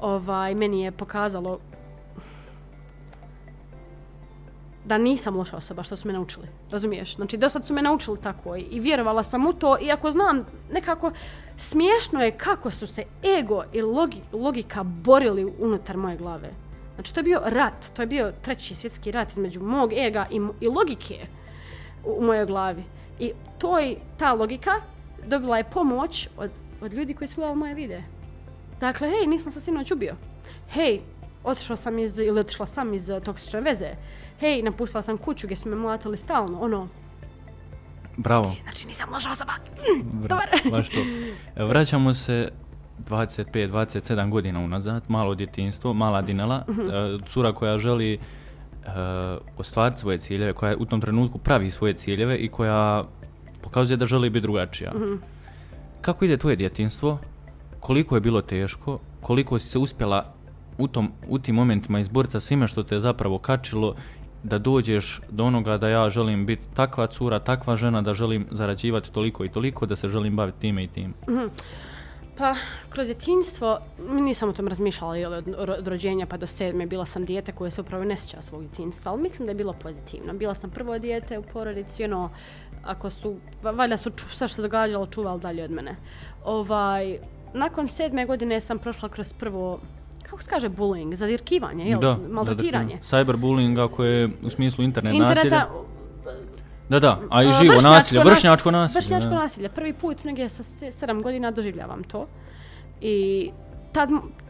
ovaj, meni je pokazalo da nisam loša osoba što su me naučili. Razumiješ? Znači, do sad su me naučili tako i, i vjerovala sam u to, iako znam nekako smiješno je kako su se ego i logi, logika borili unutar moje glave. Znači, to je bio rat, to je bio treći svjetski rat između mog ega i, i logike u, u mojoj glavi. I to je ta logika dobila je pomoć od, od ljudi koji su gledali moje videe. Dakle, hej, nisam se sinoć ubio. Hej, otišla sam iz, ili otišla sam iz eh, toksične veze. Hej, napustila sam kuću gdje su me mlatili stalno. Ono, Bravo. znači nisam loša osoba. Dobar. Baš to. Vraćamo se 25-27 godina unazad, malo djetinstvo, mala Dinela, Mhm. e, cura koja želi e, ostvariti svoje ciljeve, koja u tom trenutku pravi svoje ciljeve i koja pokazuje da želi biti drugačija. Mhm. Kako ide tvoje djetinstvo? Koliko je bilo teško? Koliko si se uspjela u, tom, u tim momentima izboriti sa svime što te je zapravo kačilo da dođeš do onoga da ja želim biti takva cura, takva žena, da želim zarađivati toliko i toliko, da se želim baviti time i tim. Mhm. Pa, kroz djetinjstvo, nisam o tom razmišljala jel, od, od rođenja pa do sedme, bila sam dijete koje se upravo ne sjeća svog djetinjstva, ali mislim da je bilo pozitivno. Bila sam prvo dijete u porodici, ono, ako su, valjda su ču, sve što se događalo čuvali dalje od mene. Ovaj, nakon sedme godine sam prošla kroz prvo, kako se kaže bullying, zadirkivanje, jel? Da, maltretiranje. Da, da, cyberbullying ako je u smislu internet Interneta, nasilja. Da, da, a i živo vršnjačko nasilje, nas- vršnjačko nasilje. Vršnjačko nasilje. Prvi put negdje sa se- sedam godina doživljavam to. I tad,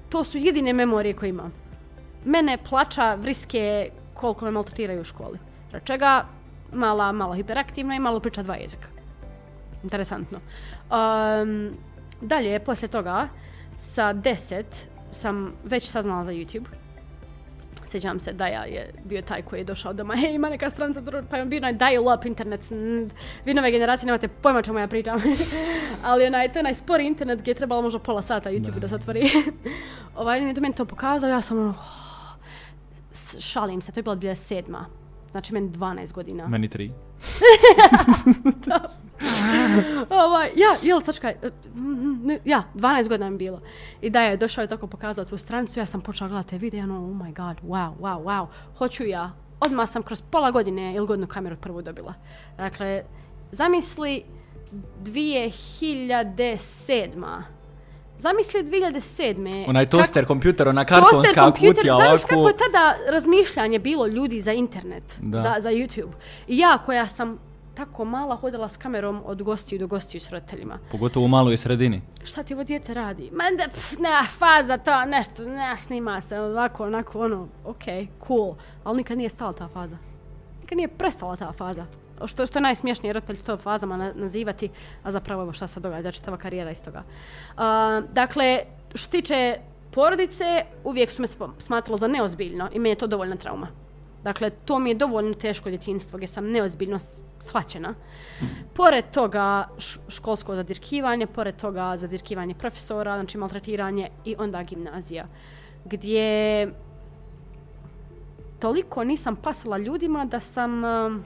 to su jedine memorije koje imam. Mene plača, vriske, koliko me maltretiraju u školi. Od čega mala, malo hiperaktivna i malo priča dva jezika. Interesantno. Um, dalje, poslije toga, sa deset sam već saznala za YouTube. Sjećam se da ja je bio taj koji je došao doma, hej, ima neka stranica, dru- pa je bio onaj dial up internet, vi nove generacije nemate pojma čemu ja pričam, ali onaj, to je onaj spori internet gdje je trebalo možda pola sata YouTube da, da se otvori. ovaj, on je do meni to pokazao, ja sam ono, šalim se, to je bila 2007. Znači meni 12 godina. Meni tri. ovaj, ja, jel, sačkaj, e, ja, 12 godina mi je bilo. I da je došao i tako pokazao tu stranicu, ja sam počela gledati te videe, ono, oh my god, wow, wow, wow, hoću ja. Odmah sam kroz pola godine ili godinu kameru prvu dobila. Dakle, zamisli 2007. Zamisli 2007. Onaj kako- toster kompjuter, ona kartonska kutija znaš kako ovako. je tada razmišljanje bilo ljudi za internet, Da. za, za YouTube. I ja koja sam tako mala hodala s kamerom od gostiju do gostiju s roditeljima. Pogotovo u maloj sredini. Šta ti ovo dijete radi? Ma pf, ne, faza to, nešto, ne, snima se, ovako, onako, ono, ok, cool. Ali nikad nije stala ta faza. Nikad nije prestala ta faza. Što, što je najsmješnije roditelj to fazama na, nazivati, a zapravo evo šta se događa, čitava karijera iz toga. Uh, dakle, što se tiče porodice, uvijek su me smatralo za neozbiljno i meni je to dovoljna trauma. Dakle, to mi je dovoljno teško djetinjstvo gdje sam neozbiljno svaćena. shvaćena. Pored toga školsko zadirkivanje, pored toga zadirkivanje profesora, znači maltretiranje i onda gimnazija. Gdje toliko nisam pasala ljudima da sam... Um,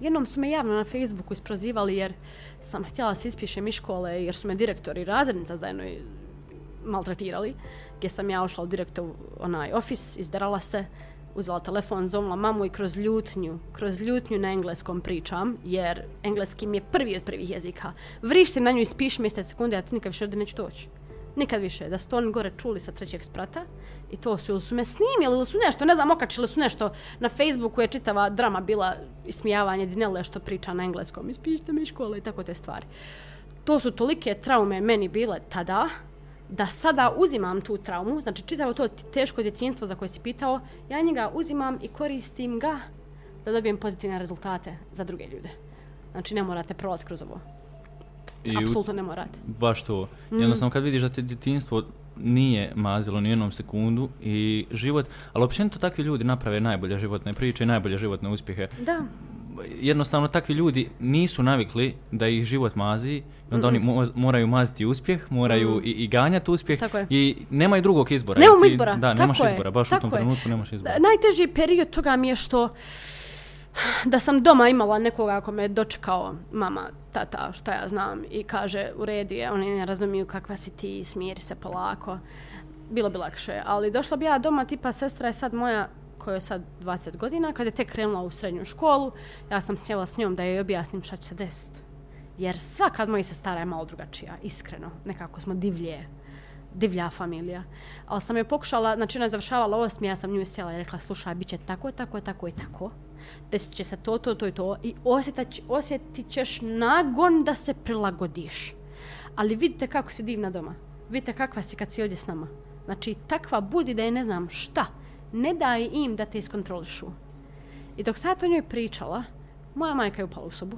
jednom su me javno na Facebooku isprozivali jer sam htjela se ispišem iz škole jer su me direktori razrednica zajedno maltretirali. Gdje sam ja ušla u direktov onaj ofis, izderala se, uzela telefon, zovnula mamu i kroz ljutnju, kroz ljutnju na engleskom pričam, jer engleski mi je prvi od prvih jezika. Vrištim na nju i spiš iste sekunde, a ti nikad više ovdje neću doći. Nikad više. Da su to oni gore čuli sa trećeg sprata i to su, ili su me snimili, ili su nešto, ne znam, okačili su nešto. Na Facebooku je čitava drama bila ismijavanje Dinele što priča na engleskom. Ispišite me iz škole i tako te stvari. To su tolike traume meni bile tada, da sada uzimam tu traumu, znači čitavo to teško djetinjstvo za koje si pitao, ja njega uzimam i koristim ga da dobijem pozitivne rezultate za druge ljude. Znači ne morate prolaziti kroz ovo. I Apsolutno ne morate. Baš to. Mm. Jednostavno kad vidiš da te djetinstvo nije mazilo ni jednom sekundu i život, ali općenito takvi ljudi naprave najbolje životne priče i najbolje životne uspjehe. Da, Jednostavno takvi ljudi nisu navikli da ih život mazi i onda oni mo- moraju maziti uspjeh, moraju i, i ganjati uspjeh Mm. Tako je. i nemaju drugog izbora. Nemamo Ti- izbora. Da, tako nemaš je, izbora, baš u tako tom je. trenutku nemaš izbora. Najteži period toga mi je što da sam doma imala nekoga ako me dočekao mama, tata, šta ja znam i kaže u redu je, oni ne razumiju kakva si ti, smiri se polako. Bilo bi lakše, ali došla bi ja doma, tipa sestra je sad moja kojoj je sad 20 godina, kad je tek krenula u srednju školu, ja sam sjela s njom da joj objasnim šta će se desiti. Jer svaka od mojih sestara je malo drugačija, iskreno. Nekako smo divlje, divlja familija. Ali sam joj pokušala, znači ona je završavala osmi, ja sam nju sjela i rekla, slušaj, bit će tako, tako, tako i tako. Desit će se to, to, to i to. I osjetat, osjetit ćeš nagon da se prilagodiš. Ali vidite kako si divna doma. Vidite kakva si kad si ovdje s nama. Znači, takva budi da je ne znam šta. Ne daj im da te iskontrolišu. I dok sad o njoj pričala, moja majka je upala u sobu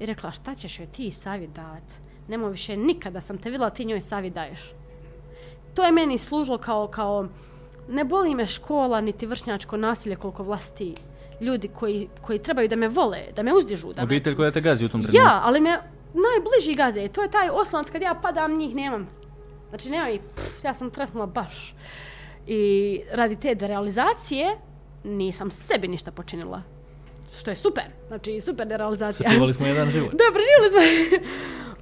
i rekla šta ćeš joj ti savjet davat? Nemo više nikada sam te vidjela ti njoj savjet daješ. To je meni služilo kao, kao ne boli me škola niti vršnjačko nasilje koliko vlasti ljudi koji, koji trebaju da me vole, da me uzdižu. Da Obitelj me... koja te gazi u tom trenutku. Ja, ali me najbliži gaze. To je taj oslanac kad ja padam, njih nemam. Znači, nema i, pff, ja sam trefnula baš. I radi te derealizacije nisam sebi ništa počinila. Što je super. Znači, super derealizacija. Sačuvali smo jedan život. Da, preživjeli smo.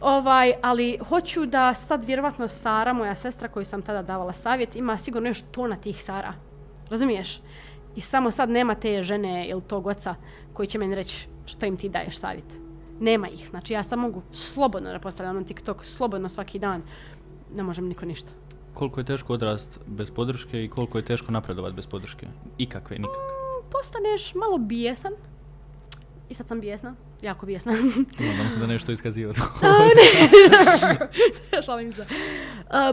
ovaj, ali hoću da sad vjerovatno Sara, moja sestra koju sam tada davala savjet, ima sigurno još tona tih Sara. Razumiješ? I samo sad nema te žene ili tog oca koji će meni reći što im ti daješ savjet. Nema ih. Znači ja sam mogu slobodno da postavljam na TikTok, slobodno svaki dan. Ne možem niko ništa. Koliko je teško odrast bez podrške i koliko je teško napredovati bez podrške? Ikakve, nikakve. Mm, Postaneš malo bijesan. I sad sam bijesna. Jako bijesna. Nadam se da nešto iskazio to. Šalim se. Uh,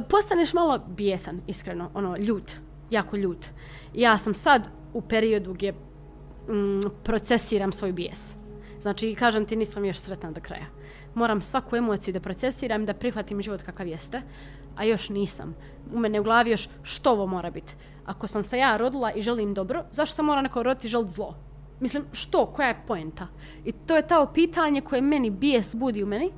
postaneš malo bijesan, iskreno. Ono, ljut. Jako ljut. Ja sam sad u periodu gdje mm, procesiram svoj bijes. Znači, kažem ti, nisam još sretna do kraja. Moram svaku emociju da procesiram, da prihvatim život kakav jeste, a još nisam. U mene u glavi još što ovo mora biti. Ako sam se ja rodila i želim dobro, zašto sam mora neko roditi i želiti zlo? Mislim, što? Koja je poenta? I to je to pitanje koje meni bijes budi u meni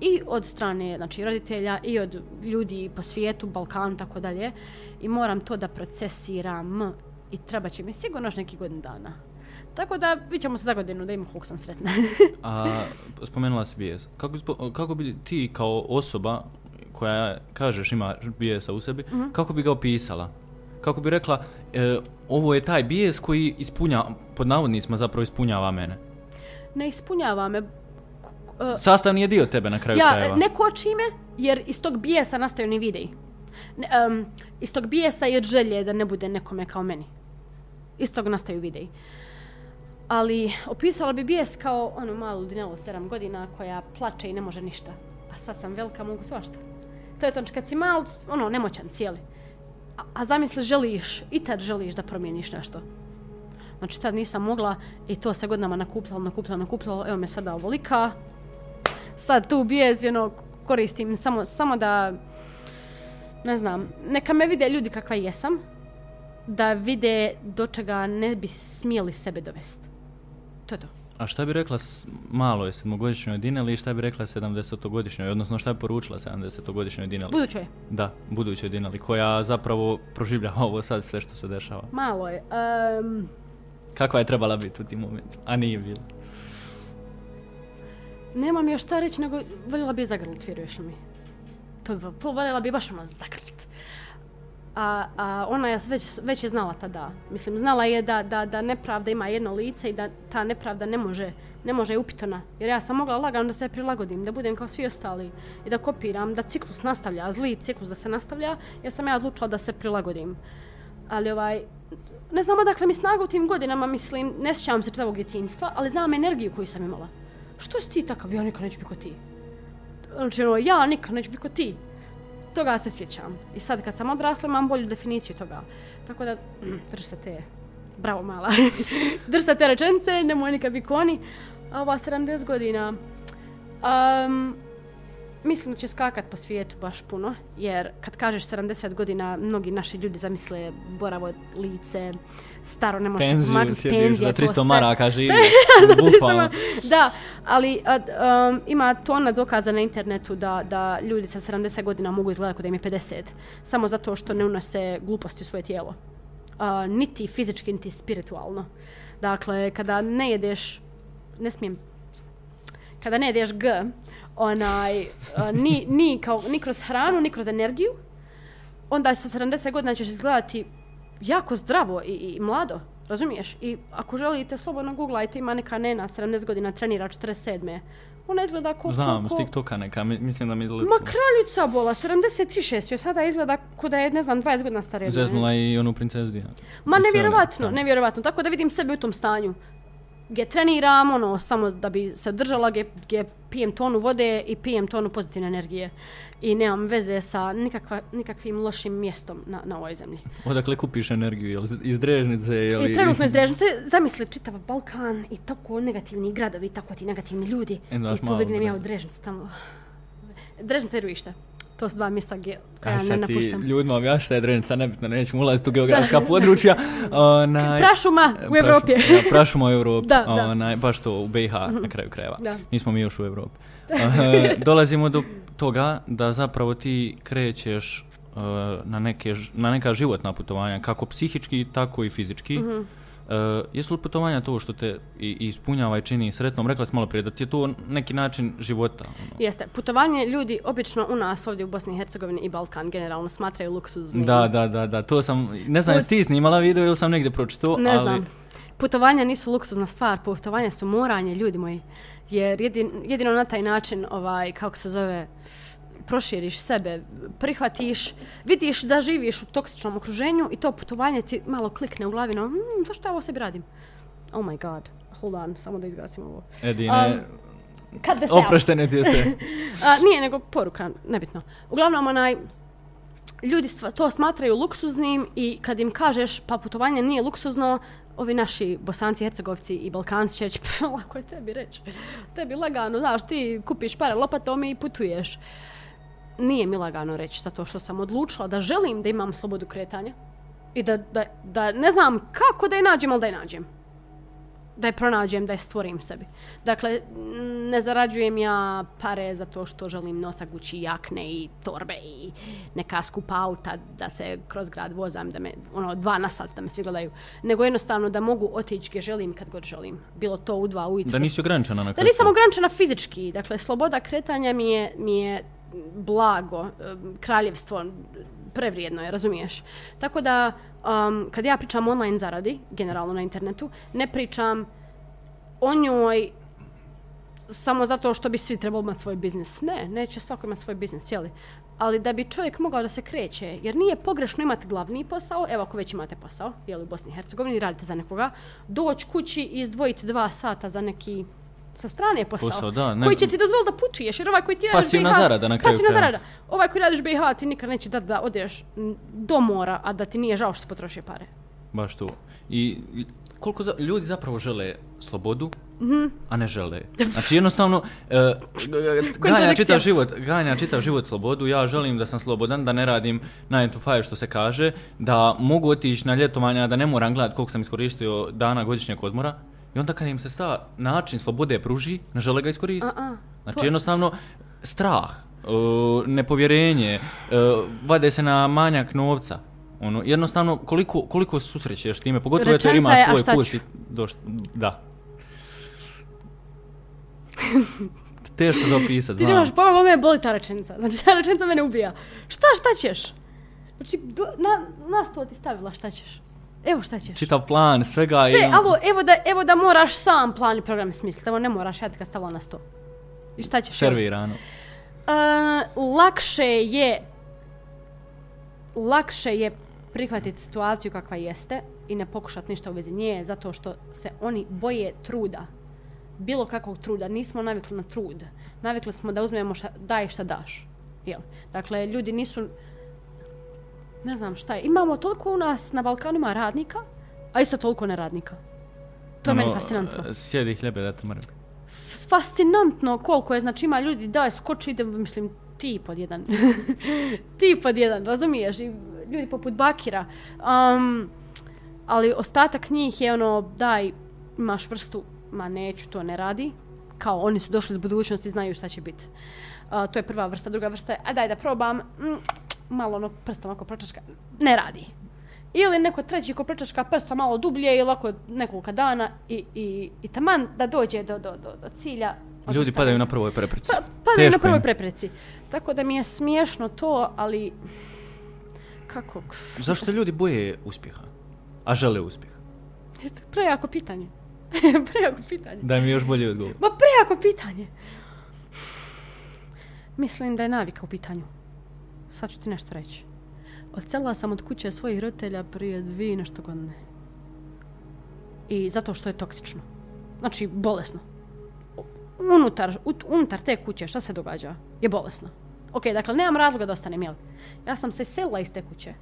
i od strane znači, roditelja i od ljudi po svijetu, Balkanu, tako dalje. I moram to da procesiram i treba će mi sigurno još neki godin dana. Tako da, vidjet ćemo se za godinu da imam koliko sam sretna. A spomenula si bijes. Kako, kako bi ti kao osoba koja kažeš ima bijesa u sebi, Mhm. kako bi ga opisala? Kako bi rekla, e, ovo je taj bijes koji ispunja, pod navodnicima zapravo ispunjava mene. ne ispunjava me. Uh, Sastavni je dio tebe na kraju ja, krajeva. ne koči me, jer iz tog bijesa nastaju ni videi. Ne, um, iz tog bijesa i od želje da ne bude nekome kao meni. Iz tog nastaju videi. Ali opisala bi bijes kao onu malu Dinelu 7 godina koja plače i ne može ništa. A sad sam velika, mogu svašta. To je to, znači, kad si mal, ono, nemoćan cijeli. A, a zamisli, želiš, i tad želiš da promijeniš nešto. Znači tad nisam mogla i to se godinama nakupljalo, nakupljalo, nakupljalo. Evo me sada ovolika. Sad tu bijez, ono, koristim samo, samo da, ne znam, neka me vide ljudi kakva jesam, da vide do čega ne bi smijeli sebe dovesti. To je to. A šta bi rekla maloj sedmogodišnjoj Dineli i šta bi rekla 70-godišnjoj, odnosno šta bi poručila 70-godišnjoj Dineli? Buduće, Da, budućoj Dineli, koja zapravo proživljava ovo sad sve što se dešava. malo je. Um, Kakva je trebala biti u tim momentima, a nije bila. nemam još šta reći, nego voljela bi zagrlit, vjeruješ li mi? To bi, voljela bi baš ono zagrlit. A, a ona je već, već je znala tada. Mislim, znala je da, da, da nepravda ima jedno lice i da ta nepravda ne može, ne može je upitana. Jer ja sam mogla lagano da se prilagodim, da budem kao svi ostali i da kopiram, da ciklus nastavlja, zli ciklus da se nastavlja, jer sam ja odlučila da se prilagodim. Ali ovaj, ne znam odakle mi snaga u tim godinama, mislim, ne sjećam se čitavog djetinjstva, ali znam energiju koju sam imala. Što si ti takav? Ja nikad neću biti ko ti. Znači, ono, ja nikad neću biti ko ti. Toga se sjećam. I sad kad sam odrasla imam bolju definiciju toga. Tako da, drž se te, bravo mala, drž se te rečence, nemoj nikad biti koni. A ova 70 godina, um, mislim da će skakat po svijetu baš puno, jer kad kažeš 70 godina, mnogi naši ljudi zamisle boravo lice, staro, ne može Penziju mag- penzija, za to 300 sve. maraka živi. Za 300 Bukvalno. Da, ali a, d- um, ima tona dokaza na internetu da, da ljudi sa 70 godina mogu izgledati kod da im je 50. Samo zato što ne unose gluposti u svoje tijelo. A, niti fizički, niti spiritualno. Dakle, kada ne jedeš, ne smijem, kada ne jedeš G, onaj, ni, ni, kao, ni kroz hranu, ni kroz energiju, onda sa 70 godina ćeš izgledati jako zdravo i, i mlado. Razumiješ? I ako želite, slobodno googlajte, ima neka nena, 70 godina, trenira 47. Ona izgleda ko... Znam, ko, s TikToka neka, mi- mislim da mi izgleda. Ma kraljica bola, 76, joj sada izgleda ko da je, ne znam, 20 godina starija. Zeznula i onu princezu. Ma nevjerovatno, nevjerovatno. Tako da vidim sebe u tom stanju. Gdje treniram, ono, samo da bi se držala, gdje, gdje pijem tonu vode i pijem tonu pozitivne energije. I nemam veze sa nikakva, nikakvim lošim mjestom na, na ovoj zemlji. Odakle kupiš energiju, jel iz Drežnice, jel... I trenutno izrežete, zamisli čitav Balkan i tako negativni gradovi, tako ti negativni ljudi. E, I malo pobegnem ja u Drežnicu. Tamo. Drežnica i Ruište. To su dva mjesta gdje ja ne sad ti napuštam. ljudima objašnji šta je Drežnica, nebitno, nećemo ulaziti u geografska područja. Onaj, Prašuma u Evropi. Ja, prašuma u Evropi. Da, da. Onaj, baš to u BiH na kraju krajeva. Da. Nismo mi još u Evropi. Eh, dolazimo do toga da zapravo ti krećeš eh, na, neke, na neka životna putovanja, kako psihički, tako i fizički. Mhm. Eh, jesu li putovanja to što te i, i ispunjava i čini sretnom? Rekla sam malo prije da ti je to neki način života. Ono. Jeste, putovanje ljudi obično u nas ovdje u Bosni i Hercegovini i Balkan generalno smatraju luksuznim. Da, da, da, da, to sam, ne znam, jesi ti snimala video ili sam negdje pročito, Ne ali... znam. Putovanja nisu luksuzna stvar, putovanja su moranje, ljudi moji. Jer jedin, jedino na taj način, ovaj, kako se zove, proširiš sebe, prihvatiš, vidiš da živiš u toksičnom okruženju i to putovanje ti malo klikne u glavi, no, mm, zašto ja ovo sebi radim? Oh my god, hold on, samo da izgasim ovo. Edine, Um, Cut this out. oproštene ti je sve. A, nije, nego poruka, nebitno. Uglavnom, onaj, ljudi stva- to smatraju luksuznim i kad im kažeš pa putovanje nije luksuzno, ovi naši bosanci, hercegovci i balkanci će reći, "Pff, lako je tebi reći. Tebi lagano, znaš, ti kupiš pare lopatom i putuješ. Nije mi lagano reći, zato što sam odlučila da želim da imam slobodu kretanja i da, da, da ne znam kako da je nađem, ali da je nađem da je pronađem, da je stvorim sebi. Dakle, ne zarađujem ja pare zato što želim nosa Gucci jakne i torbe i neka skupa auta da se kroz grad vozam, da me, ono, dva na sat da me svi gledaju. Nego jednostavno da mogu otići gdje želim kad god želim. Bilo to u dva ujutro. Da nisi ograničena na Da kraju. nisam ograničena fizički. Dakle, sloboda kretanja mi je, mi je blago, e, kraljevstvo, prevrijedno je, razumiješ? Tako da, um, kad ja pričam online zaradi, generalno na internetu, ne pričam o njoj samo zato što bi svi trebali imati svoj biznis. Ne, neće svako imati svoj biznis, jeli? Ali da bi čovjek mogao da se kreće, jer nije pogrešno imati glavni posao, evo ako već imate posao, jeli u Bosni i Hercegovini, radite za nekoga, doći kući i izdvojiti dva sata za neki sa strane posao, Posao, da, ne- koji će ti dozvoliti da putuješ, jer ovaj koji ti radiš Pasivna BiH zarada na kraju Pasivna zarada. Ovaj koji radiš BiH ti nikad neće dati da odeš do mora, a da ti nije žao što si potrošio pare. Baš to. I koliko za, ljudi zapravo žele slobodu, Mhm. a ne žele. Znači jednostavno, e, ganja čitav život, ganja čitav život slobodu, ja želim da sam slobodan, da ne radim 9 to 5 što se kaže, da mogu otići na ljetovanja, da ne moram gledati koliko sam iskoristio dana godišnjeg odmora. I onda kad im se sta način slobode pruži, ne žele ga iskoristiti. A, a, Znači to- jednostavno, strah, e, nepovjerenje, e, vade se na manjak novca. Ono, jednostavno, koliko, koliko susrećeš time, pogotovo jer Rečenica imaš je, a svoj put ću? i doš, da. Teško za opisat, Ti znam. nemaš pojma, me boli ta rečenica. Znači, ta rečenica mene ubija. Šta, šta ćeš? Znači, do, na, na sto ti stavila šta ćeš. Evo šta ćeš. Čitav plan, svega Sve, i... alo, evo da, evo da moraš sam plan i program smisliti. Evo ne moraš, ja ti ga stavila na sto. I šta ćeš? Šervirano. Uh, lakše je lakše je prihvatiti situaciju kakva jeste i ne pokušati ništa u vezi nje zato što se oni boje truda. Bilo kakvog truda. Nismo navikli na trud. Navikli smo da uzmemo šta, daj šta daš. Jel? Dakle, ljudi nisu... Ne znam šta je. Imamo toliko u nas na Balkanu ima radnika, a isto toliko neradnika. To je meni fascinantno Ono, Sjedi hljebe da te moram. fascinantno koliko je, znači ima ljudi, daj, skoči, ide, mislim, ti pod jedan. ti pod jedan, razumiješ? I ljudi poput Bakira. Um, ali ostatak njih je ono, daj, imaš vrstu, ma neću, to ne radi. Kao, oni su došli iz budućnosti, znaju šta će biti. Uh, to je prva vrsta, druga vrsta je, a daj da probam, mm, malo ono prstom ako pročaška, ne radi. Ili neko treći ko prečaška prsta malo dublje ili ovako nekoliko dana i, i, i taman da dođe do, do, do, do cilja. Ljudi odustane. padaju na prvoj prepreci. Pa, padaju na Teško prvoj im. prepreci. Tako da mi je smiješno to, ali... Kako? Zašto se ljudi boje uspjeha? A žele uspjeh? Prejako pitanje. prejako pitanje. Daj mi još bolje odgovor. Ma prejako pitanje. Mislim da je navika u pitanju. Sad ću ti nešto reći. Odselila sam od kuće svojih roditelja prije dvije i nešto godine. I zato što je toksično. Znači, bolesno. Unutar, unutar te kuće, šta se događa? Je bolesno. Ok, dakle, nemam razloga da ostanem, jel? Ja sam se selila iz te kuće.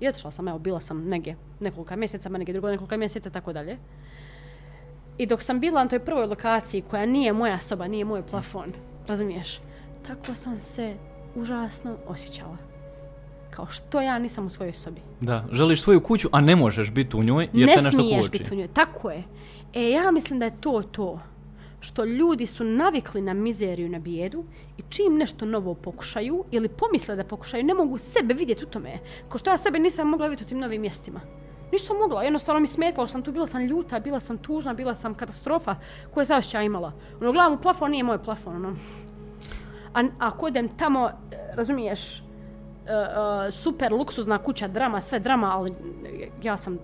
I otišla sam, evo, bila sam negdje nekoliko mjeseca, negdje drugo nekoliko mjeseca, tako dalje. I dok sam bila na toj prvoj lokaciji, koja nije moja soba, nije moj plafon, razumiješ? Tako sam se užasno osjećala. Kao što ja nisam u svojoj sobi. Da, želiš svoju kuću, a ne možeš biti u njoj jer ne te nešto smiješ koči. biti u njoj. Tako je. E, ja mislim da je to to. Što ljudi su navikli na mizeriju na bijedu i čim nešto novo pokušaju ili pomisle da pokušaju, ne mogu sebe vidjeti u tome. Ko što ja sebe nisam mogla vidjeti u tim novim mjestima. Nisam mogla, jednostavno mi smetalo sam tu, bila sam ljuta, bila sam tužna, bila sam katastrofa koje zašća imala. Ono, gledam u plafon, nije moj plafon, ono. A, ako idem tamo, e, razumiješ, e, e, super luksuzna kuća, drama, sve drama, ali ja sam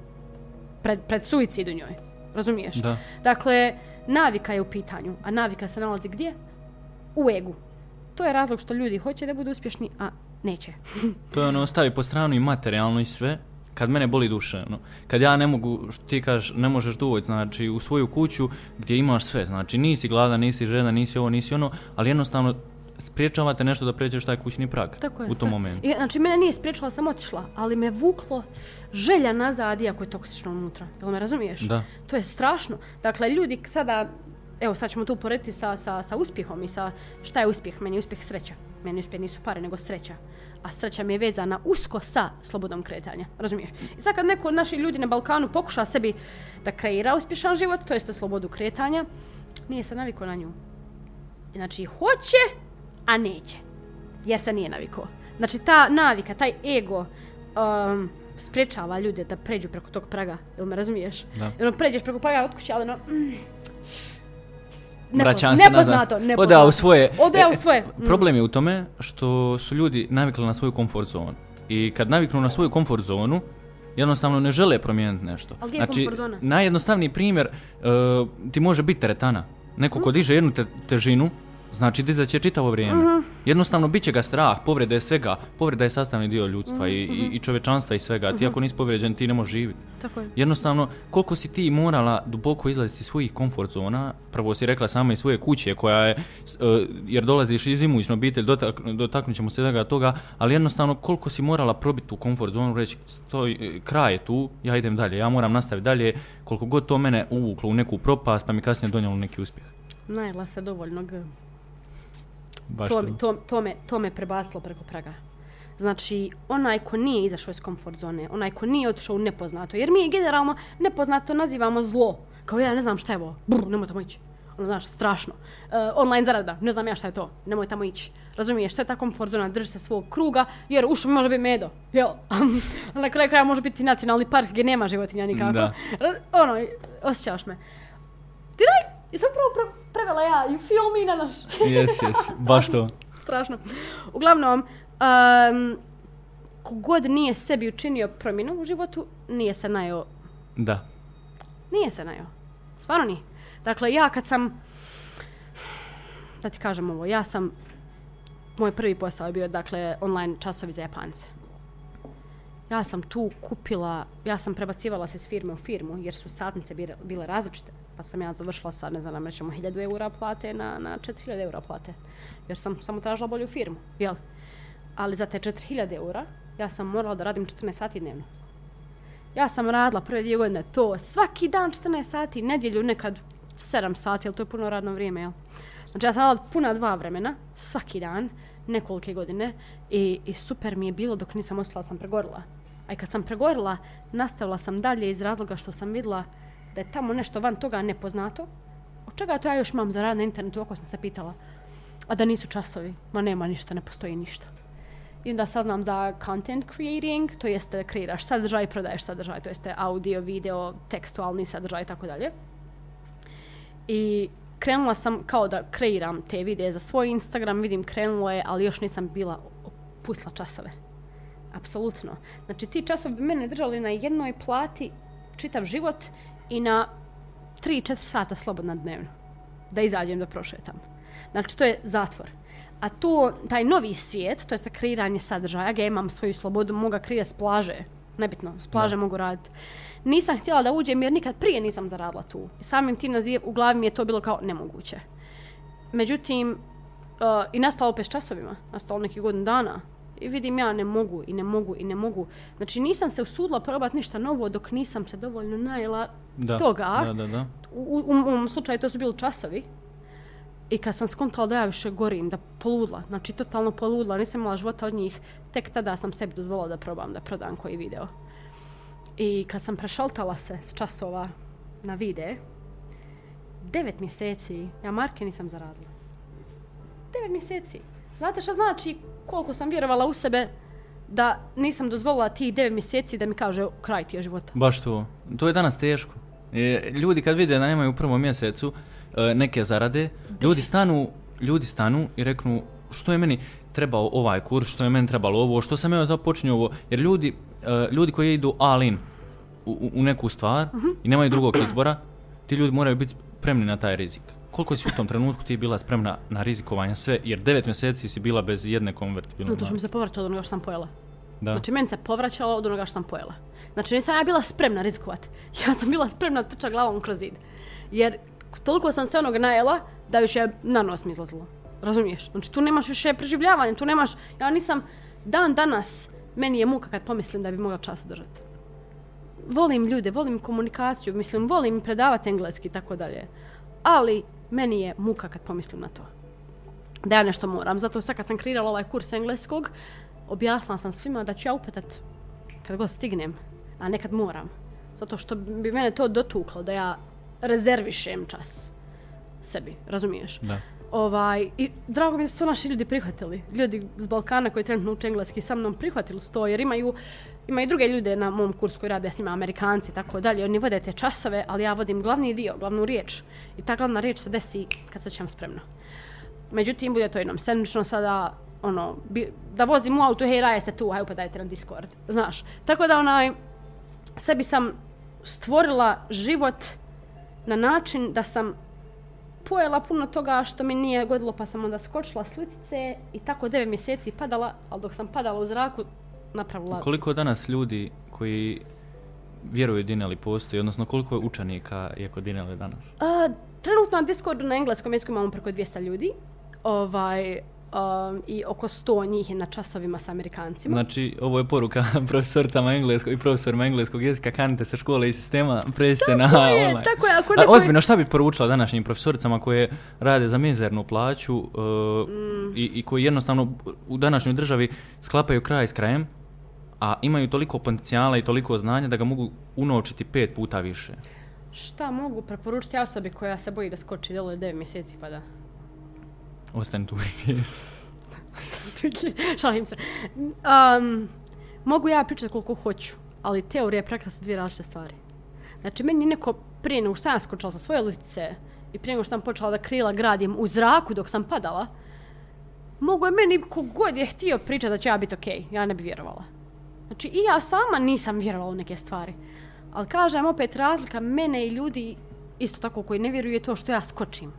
pred, pred suicid u njoj. Razumiješ? Da. Dakle, navika je u pitanju, a navika se nalazi gdje? U egu. To je razlog što ljudi hoće da budu uspješni, a neće. To je ono, stavi po stranu i materijalno i sve. Kad mene boli duša, ono. Kad ja ne mogu, što ti kažeš, ne možeš doći, znači, u svoju kuću gdje imaš sve, znači, nisi gladan, nisi žena, nisi ovo, nisi ono, ali jednostavno spriječavate nešto da pređeš taj kućni prag Tako je. u tom momentu. I, znači, mene nije spriječala, sam otišla, ali me vuklo želja nazad, iako je toksično unutra. Jel me razumiješ? Da. To je strašno. Dakle, ljudi sada, evo sad ćemo to uporediti sa, sa, sa uspjehom i sa šta je uspjeh? Meni je uspjeh sreća. Meni uspjeh nisu pare, nego sreća. A sreća mi je vezana usko sa slobodom kretanja. Razumiješ? I sad kad neko od naših ljudi na Balkanu pokuša sebi da kreira uspješan život, to jeste slobodu kretanja, nije se navikao na nju. Znači, hoće, a neće. Jer se nije navikao. Znači, ta navika, taj ego um, sprečava ljude da pređu preko tog praga. Jel me razumiješ? Da. I ono, pređeš preko praga od kuće, ali ono... Mm, Vraćam nepo- se nepoznato, nazad. nepoznato. Oda u svoje. Ode u E, svoje. Mm. Problem je u tome što su ljudi navikli na svoju komfort zonu. I kad naviknu na svoju komfort zonu, jednostavno ne žele promijeniti nešto. Ali gdje je znači, komfort zona? najjednostavniji primjer, uh, ti može biti teretana. Neko ko diže jednu te težinu, znači dizat će čitavo vrijeme. Mhm. Jednostavno bit će ga strah, povreda je svega, povreda je sastavni dio ljudstva i, Mhm, i, i čovečanstva i svega. Ti ako nisi povrijeđen, ti ne možeš živjeti. Tako je. Jednostavno, koliko si ti morala duboko izlaziti iz svojih komfort zona, prvo si rekla sama iz svoje kuće koja je, e, jer dolaziš iz imućne obitelj, dotak, dotaknut ćemo se svega toga, ali jednostavno koliko si morala probiti tu komfort zonu, reći stoj, e, kraj je tu, ja idem dalje, ja moram nastaviti dalje, koliko god to mene uvuklo u neku propast, pa mi kasnije donijelo neki uspjeh. Najela se dovoljno g. Baš to, to. to, to, me, to me prebacilo preko praga. Znači, onaj ko nije izašao iz komfort zone, onaj ko nije otišao u nepoznato, jer mi generalno nepoznato nazivamo zlo. Kao ja ne znam šta je ovo, brr, nemoj tamo ići. Ono, znaš, strašno. Uh, online zarada, ne znam ja šta je to, nemoj tamo ići. Razumiješ, što je ta komfort zona, drži se svog kruga, jer ušao može biti medo, jel? Na kraju kraja može biti nacionalni park gdje nema životinja nikako. Da. Ono, osjećaš me. Ti daj, jesam prvo pre, prevela ja, you feel me na naš. Jes, jes, baš to. Strašno. Uglavnom, um, kogod nije sebi učinio promjenu u životu, nije se najao. Da. Nije se najao. Stvarno nije. Dakle, ja kad sam, da ti kažem ovo, ja sam, moj prvi posao je bio, dakle, online časovi za Japance. Ja sam tu kupila, ja sam prebacivala se s firme u firmu, jer su satnice bile, bile različite. Pa sam ja završila sa, ne znam, rećemo 1000 eura plate na, na 4000 eura plate. Jer sam samo tražila bolju firmu, jel? Ali za te 4000 eura ja sam morala da radim 14 sati dnevno. Ja sam radila prve dvije godine to, svaki dan 14 sati, nedjelju nekad 7 sati, ali to je puno radno vrijeme, jel? Znači ja sam radila puna dva vremena, svaki dan, nekolike godine i, i super mi je bilo dok nisam ostala sam pregorila. A i kad sam pregorila, nastavila sam dalje iz razloga što sam vidjela da je tamo nešto van toga nepoznato. Od čega to ja još imam za rad na internetu, ako sam se pitala. A da nisu časovi, ma nema ništa, ne postoji ništa. I onda saznam za content creating, to jeste da kreiraš sadržaj, prodaješ sadržaj, to jeste audio, video, tekstualni sadržaj i tako dalje. I krenula sam kao da kreiram te videe za svoj Instagram, vidim krenulo je, ali još nisam bila pustila časove. Apsolutno. Znači ti časovi bi mene držali na jednoj plati čitav život i na 3-4 sata slobodna dnevno da izađem da prošetam. Znači, to je zatvor. A to, taj novi svijet, to je sa kreiranje sadržaja, gdje imam svoju slobodu, mogu kreirati s plaže, nebitno, s plaže Da. mogu raditi. Nisam htjela da uđem jer nikad prije nisam zaradila tu. Samim tim naziv, u glavi mi je to bilo kao nemoguće. Međutim, uh, i nastalo opet s časovima, nastalo nekih godinu dana. I vidim ja ne mogu i ne mogu i ne mogu. Znači nisam se usudila probati ništa novo dok nisam se dovoljno najela Da. toga. Da, da, da. U, u, u mom slučaju to su bili časovi. I kad sam skontala da ja više gorim, da poludla, znači totalno poludla, nisam imala života od njih, tek tada sam sebi dozvolila da probam da prodam koji video. I kad sam prešaltala se s časova na vide, devet mjeseci ja marke nisam zaradila. Devet mjeseci. Znate šta znači koliko sam vjerovala u sebe da nisam dozvolila tih devet mjeseci da mi kaže kraj ti je života. Baš to. To je danas teško. E, ljudi kad vide da nemaju u prvom mjesecu e, neke zarade, ljudi stanu, ljudi stanu i reknu što je meni trebao ovaj kurs, što je meni trebalo ovo, što sam ja započinio ovo, jer ljudi, e, ljudi koji idu all in u, u- neku stvar i nemaju drugog izbora, ti ljudi moraju biti spremni na taj rizik. Koliko si u tom trenutku ti bila spremna na rizikovanje sve, jer devet mjeseci si bila bez jedne konvertibilne No, to što mi marke. se povraćalo od onoga što sam pojela. Da. Znači, meni se povraćalo od onoga što sam pojela. Znači, nisam ja bila spremna rizikovati. Ja sam bila spremna trča glavom kroz zid. Jer toliko sam se onoga najela da više na nos mi izlazilo. Razumiješ? Znači, tu nemaš više preživljavanja, tu nemaš... Ja nisam... Dan danas meni je muka kad pomislim da bi mogla čas držati. Volim ljude, volim komunikaciju, mislim, volim predavati engleski i tako dalje. Ali meni je muka kad pomislim na to da ja nešto moram. Zato sad kad sam kreirala ovaj kurs engleskog, objasnila sam svima da ću ja upetat kad god stignem, a nekad moram. Zato što bi mene to dotuklo da ja rezervišem čas sebi, razumiješ? Da. Ovaj, I drago mi je da su to naši ljudi prihvatili. Ljudi z Balkana koji trenutno uče engleski sa mnom prihvatili su to, jer imaju, ima i druge ljude na mom kursu koji rade s njima, Amerikanci i tako dalje. Oni vode te časove, ali ja vodim glavni dio, glavnu riječ. I ta glavna riječ se desi kad se ćem spremno. Međutim, bude to jednom sedmično sada, ono, bi, da vozim u auto, hej, raje ste tu, hajde upadajte na Discord, znaš. Tako da, onaj, sebi sam stvorila život na način da sam pojela puno toga što mi nije godilo, pa sam onda skočila s litice i tako 9 mjeseci padala, ali dok sam padala u zraku, napravila... Koliko danas ljudi koji vjeruju Dineli postoji, odnosno koliko je učenika je kod Dineli danas? A, trenutno na Discordu na engleskom jeziku imamo preko 200 ljudi. Ovaj, um, I oko 100 njih je na časovima sa Amerikancima. Znači, ovo je poruka profesorcama engleskog i profesorima engleskog jezika, kanite se škole i sistema, pređite na je, online. tako je, ako A, neko- ozbiljno, šta bi poručila današnjim profesoricama koje rade za mizernu plaću uh, Mm. i, i koji jednostavno u današnjoj državi sklapaju kraj s krajem, a imaju toliko potencijala i toliko znanja da ga mogu unovčiti pet puta više. Šta mogu preporučiti osobi koja se boji da skoči dole 9 mjeseci pa da... Ostani tu gdje jesi. Šalim se. Um, mogu ja pričati koliko hoću, ali teorija i praksa su dvije različite stvari. Znači, meni neko prije nego što sam skočila sa svoje litice i prije nego što sam počela da krila gradim u zraku dok sam padala, mogu je meni kogod je htio pričati da će ja biti okej. Ja ne bi vjerovala. Znači, i ja sama nisam vjerovala u neke stvari. Ali kažem opet, razlika mene i ljudi isto tako koji ne vjeruju je to što ja skočim.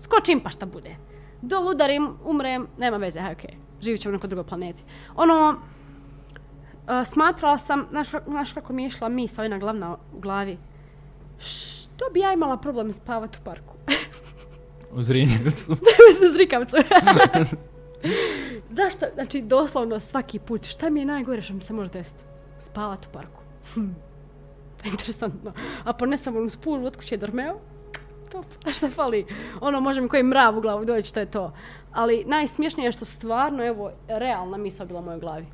Skočim pa šta bude. Dol udarim, umrem, nema veze, haj okej. Živit ću na nekoj drugoj planeti. Ono, uh, smatrala sam, znaš, znaš kako mi je išla misla jedna glavna u glavi. Što bi ja imala problem spavati u parku? U Zrinjevcu. Mislim, zrikavcu. Zašto? Znači, doslovno svaki put. Šta mi je najgore što mi se može desiti? Spavat u parku. Hm. Je interesantno. A ponesam onu spužu od kuće dormeo. Top. A šta fali? Ono, može mi koji mrav u glavu doći, to je to. Ali najsmiješnije je što stvarno, evo, realna misla bila u mojoj glavi.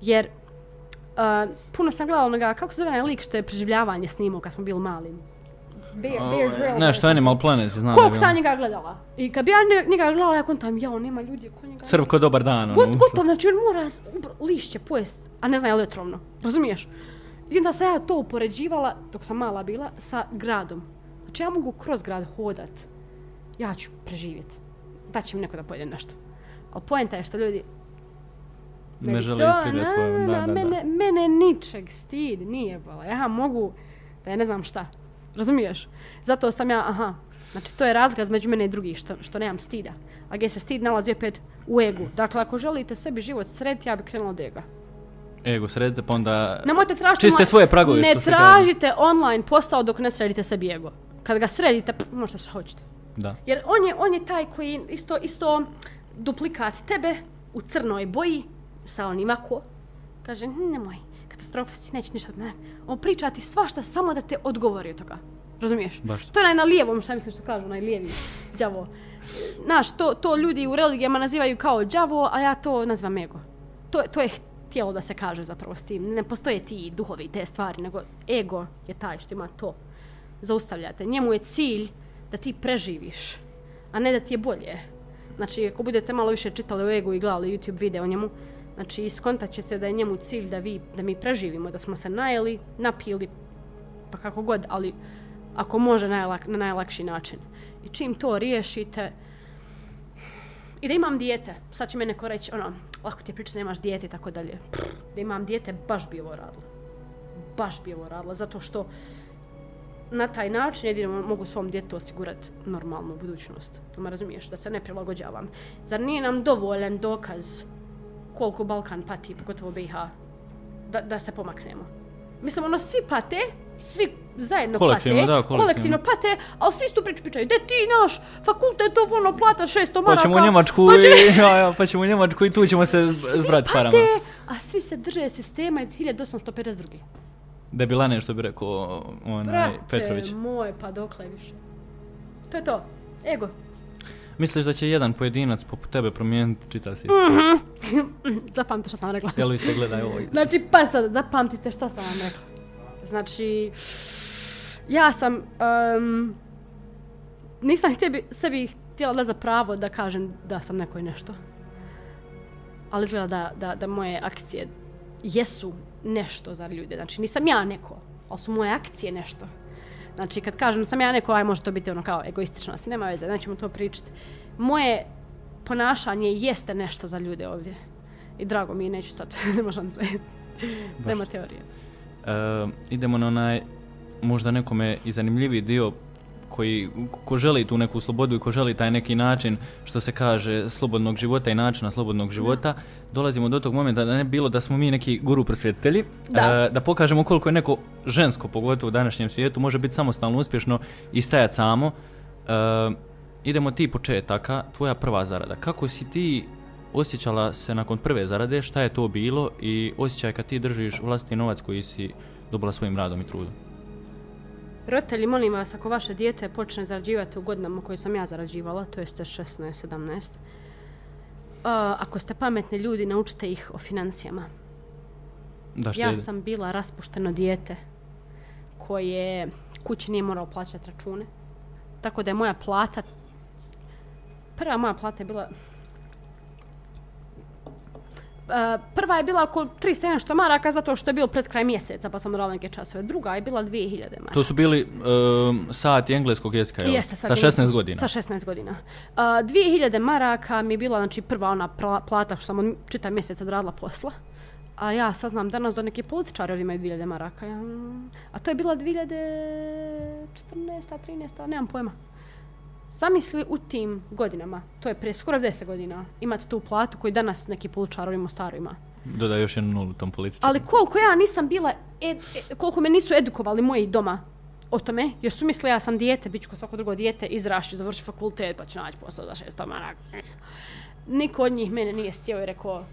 Jer, uh, puno sam gledala onoga, kako se zove onaj lik što je preživljavanje snimao kad smo bili mali? Bear, Bear Grylls. Ne, što Animal Planet, znam Koliko da sam ja ga... njega gledala? I kad bi ja ne- njega gledala, ja kontam, jao, nema ljudi ko njega... Crvko, dobar dan. Got, Ono. gotovo, znači on mora lišće pojest, a ne znam je li otrovno. Razumiješ? I onda sam ja to upoređivala, dok sam mala bila, sa gradom. Znači ja mogu kroz grad hodat. Ja ću preživjeti. Da će mi neko da pojede nešto. Ali poenta je što ljudi... Ne žele ispred na, svoje. Da, da, da. mene, mene ničeg stid nije bala. Ja mogu da ja ne znam šta. Razumiješ? Zato sam ja, aha, znači to je razgaz među mene i drugih, što, što nemam stida. A gdje se stid nalazi opet u egu. Dakle, ako želite sebi život srediti, ja bih krenula od ega. Ego, sredite, pa onda... Nemojte tražiti... Čiste svoje pragove, Ne se kaže. tražite online posao dok ne sredite sebi ego. Kad ga sredite, pff, možete što hoćete. Da. Jer on je, on je taj koji isto, isto duplikat tebe u crnoj boji sa onim ako. Kaže, "Hm, nemoj, katastrofa si, neće ništa od mene. On priča ti svašta samo da te odgovori od toga. Razumiješ? Baš. To je onaj na lijevom, šta misliš što kažu, onaj lijevi đavo. Znaš, to, to ljudi u religijama nazivaju kao đavo, a ja to nazivam ego. To, to je htjelo da se kaže zapravo s tim. Ne postoje ti duhovi i te stvari, nego ego je taj što ima to. Zaustavljate. Njemu je cilj da ti preživiš, a ne da ti je bolje. Znači, ako budete malo više čitali o egu i gledali YouTube video o njemu, znači, iskontat ćete da je njemu cilj da, vi, da mi preživimo, da smo se najeli, napili, pa kako god, ali ako može najlak, na najlakši način. I čim to riješite, i da imam dijete, sad će me neko reći, ono, lako ti je priča, nemaš dijete i tako dalje. Da imam dijete, baš bi ovo radila. Baš bi ovo radila, zato što na taj način jedino mogu svom djetu osigurati normalnu budućnost. To me razumiješ, da se ne prilagođavam. Zar nije nam dovoljan dokaz koliko Balkan pati, pogotovo BiH, da, da se pomaknemo? Mislim, ono, svi pate, svi zajedno Kolektivno, pate, da, kolektivno. pate, ali svi tu priču pričaju, da ti naš fakultet to ono plata 600 maraka. Pa ćemo u Njemačku pa će- i, ja, pa ćemo u Njemačku i tu ćemo se Svi zbrati parama. pate, a svi se drže sistema iz 1852. Debilane što bi rekao onaj Brate Petrović. moj, pa dokle više. To je to. Ego. Misliš da će jedan pojedinac poput tebe promijeniti čitav sistem? Mhm. Zapamtite što sam vam rekla. Jel vi se gledaj ovo? Znači, pa sad, zapamtite što sam vam rekla. Znači, ja sam, um, nisam htjebi, sebi htjela da za pravo da kažem da sam neko i nešto. Ali izgleda da, da, da moje akcije jesu nešto za ljude. Znači, nisam ja neko, ali su moje akcije nešto. Znači, kad kažem sam ja neko, aj može to biti ono kao egoistično, si nema veze, nećemo to pričati. Moje ponašanje jeste nešto za ljude ovdje. I drago mi je, neću sad, nema šanse. nema teorije. E, idemo na onaj možda nekome i zanimljiviji dio koji, ko želi tu neku slobodu i ko želi taj neki način, što se kaže, slobodnog života i načina slobodnog života, dolazimo do tog momenta da ne bi bilo da smo mi neki guru prosvjetitelji, Da. e, da pokažemo koliko je neko žensko, pogotovo u današnjem svijetu, može biti samostalno uspješno i stajati samo. E, idemo ti početaka, tvoja prva zarada. Kako si ti osjećala se nakon prve zarade, šta je to bilo i osjećaj kad ti držiš vlastiti novac koji si dobila svojim radom i trudom? Roditelji, molim vas, ako vaše dijete počne zarađivati u godinama koje sam ja zarađivala, to jeste 16-17, uh, ako ste pametni ljudi, naučite ih o financijama. Da Ja štedi. sam bila raspušteno dijete koje kući nije morao plaćati račune. Tako da je moja plata, prva moja plata je bila, prva je bila oko 300 i nešto maraka zato što je bilo pred kraj mjeseca pa sam morala neke časove. Druga je bila 2000 maraka. To su bili um, sati engleskog jezika, jel? Jeste, Sa sad 16 godina. Sa 16 godina. Uh, 2000 maraka mi je bila znači, prva ona pla- plata što sam od čitav mjesec odradila posla. A ja saznam danas da neki političari ovdje imaju 2000 maraka. Ja, a to je bila 2014. 13. nemam pojma. Zamisli u tim godinama, to je prije skoro 10 godina, imati tu platu koju danas neki političar ovdje u Mostaru ima. Dodaj još jednu nulu tom političaru. Ali koliko ja nisam bila, ed, e, koliko me nisu edukovali moji doma o tome, jer su mislili ja sam dijete, bit ću ko svako drugo dijete, izrašću, završi fakultet, pa ću naći posao za 600 maraka. Niko od njih mene nije sjeo i rekao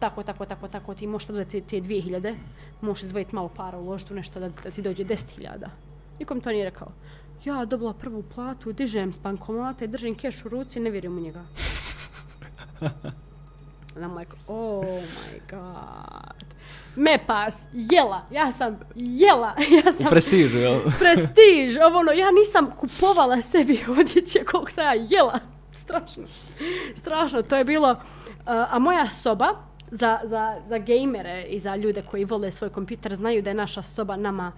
tako, tako, tako, tako, ti možeš sad uzeti te 2000, možeš izdvojiti malo para, uložiti u nešto da, da ti dođe 10.000. Niko mi to nije rekao. Ja dobila prvu platu, dižem s bankomata i držim keš u ruci ne vjerujem u njega. And I'm like, oh my god. Me pas, jela, ja sam jela, ja U sam prestižu, jel? prestiž, ovo ono, ja nisam kupovala sebi odjeće koliko sam ja jela. Strašno. Strašno, to je bilo. Uh, a moja soba, za, za, za gejmere i za ljude koji vole svoj kompjuter, znaju da je naša soba nama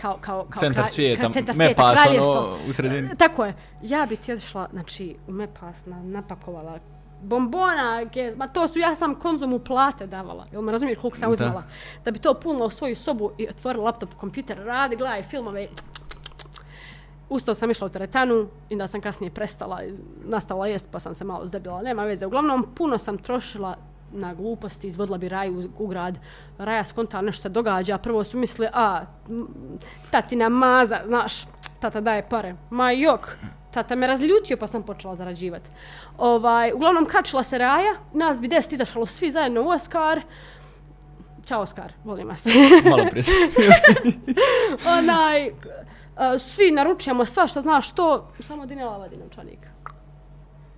kao, kao, kao Centar kralj- svijeta, centar Mepas, svijeta, ono, kraljevstvo. u sredini. E, Tako je. Ja bi ti otišla, znači, u Mepas na, napakovala bombona, ke- ma to su, ja sam konzumu plate davala, jel me razumiješ koliko sam Da. uzmala, da bi to punila u svoju sobu i otvorila laptop, kompjuter, radi, gledaj filmove, Usto sam išla u teretanu i da sam kasnije prestala i nastavila jest pa sam se malo zdebila, nema veze. Uglavnom, puno sam trošila na gluposti, izvodila bi Raju u, grad. Raja skonta nešto se događa, prvo su mislili, a, tatina maza, znaš, tata daje pare. Ma jok, tata me razljutio pa sam počela zarađivati. Ovaj, uglavnom, kačila se Raja, nas bi deset izašalo svi zajedno u Oskar. Ćao Oskar, volim vas. Malo prije onaj, uh, svi naručujemo sva što znaš što, samo Dinela vadi novčanik.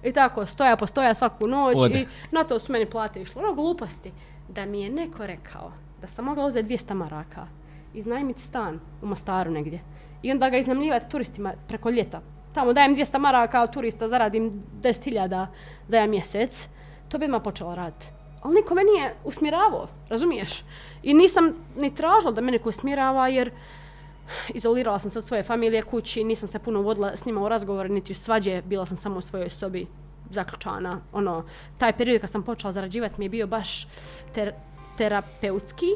I tako, stoja po stoja svaku noć Ode. i na to su meni plate išlo. Ono gluposti. Da mi je neko rekao da sam mogla uzeti 200 maraka, iznajmiti stan u Mostaru negdje i onda ga iznajmljivati turistima preko ljeta. Tamo dajem 200 maraka, a turista zaradim 10.000 za jedan mjesec. To bi ma počela raditi. Ali niko me nije usmjeravao, razumiješ? I nisam ni tražila da me neko usmjerava jer izolirala sam se od svoje familije kući, nisam se puno vodila s njima u razgovor, niti u svađe, bila sam samo u svojoj sobi zaključana. Ono, taj period kad sam počela zarađivati mi je bio baš ter terapeutski,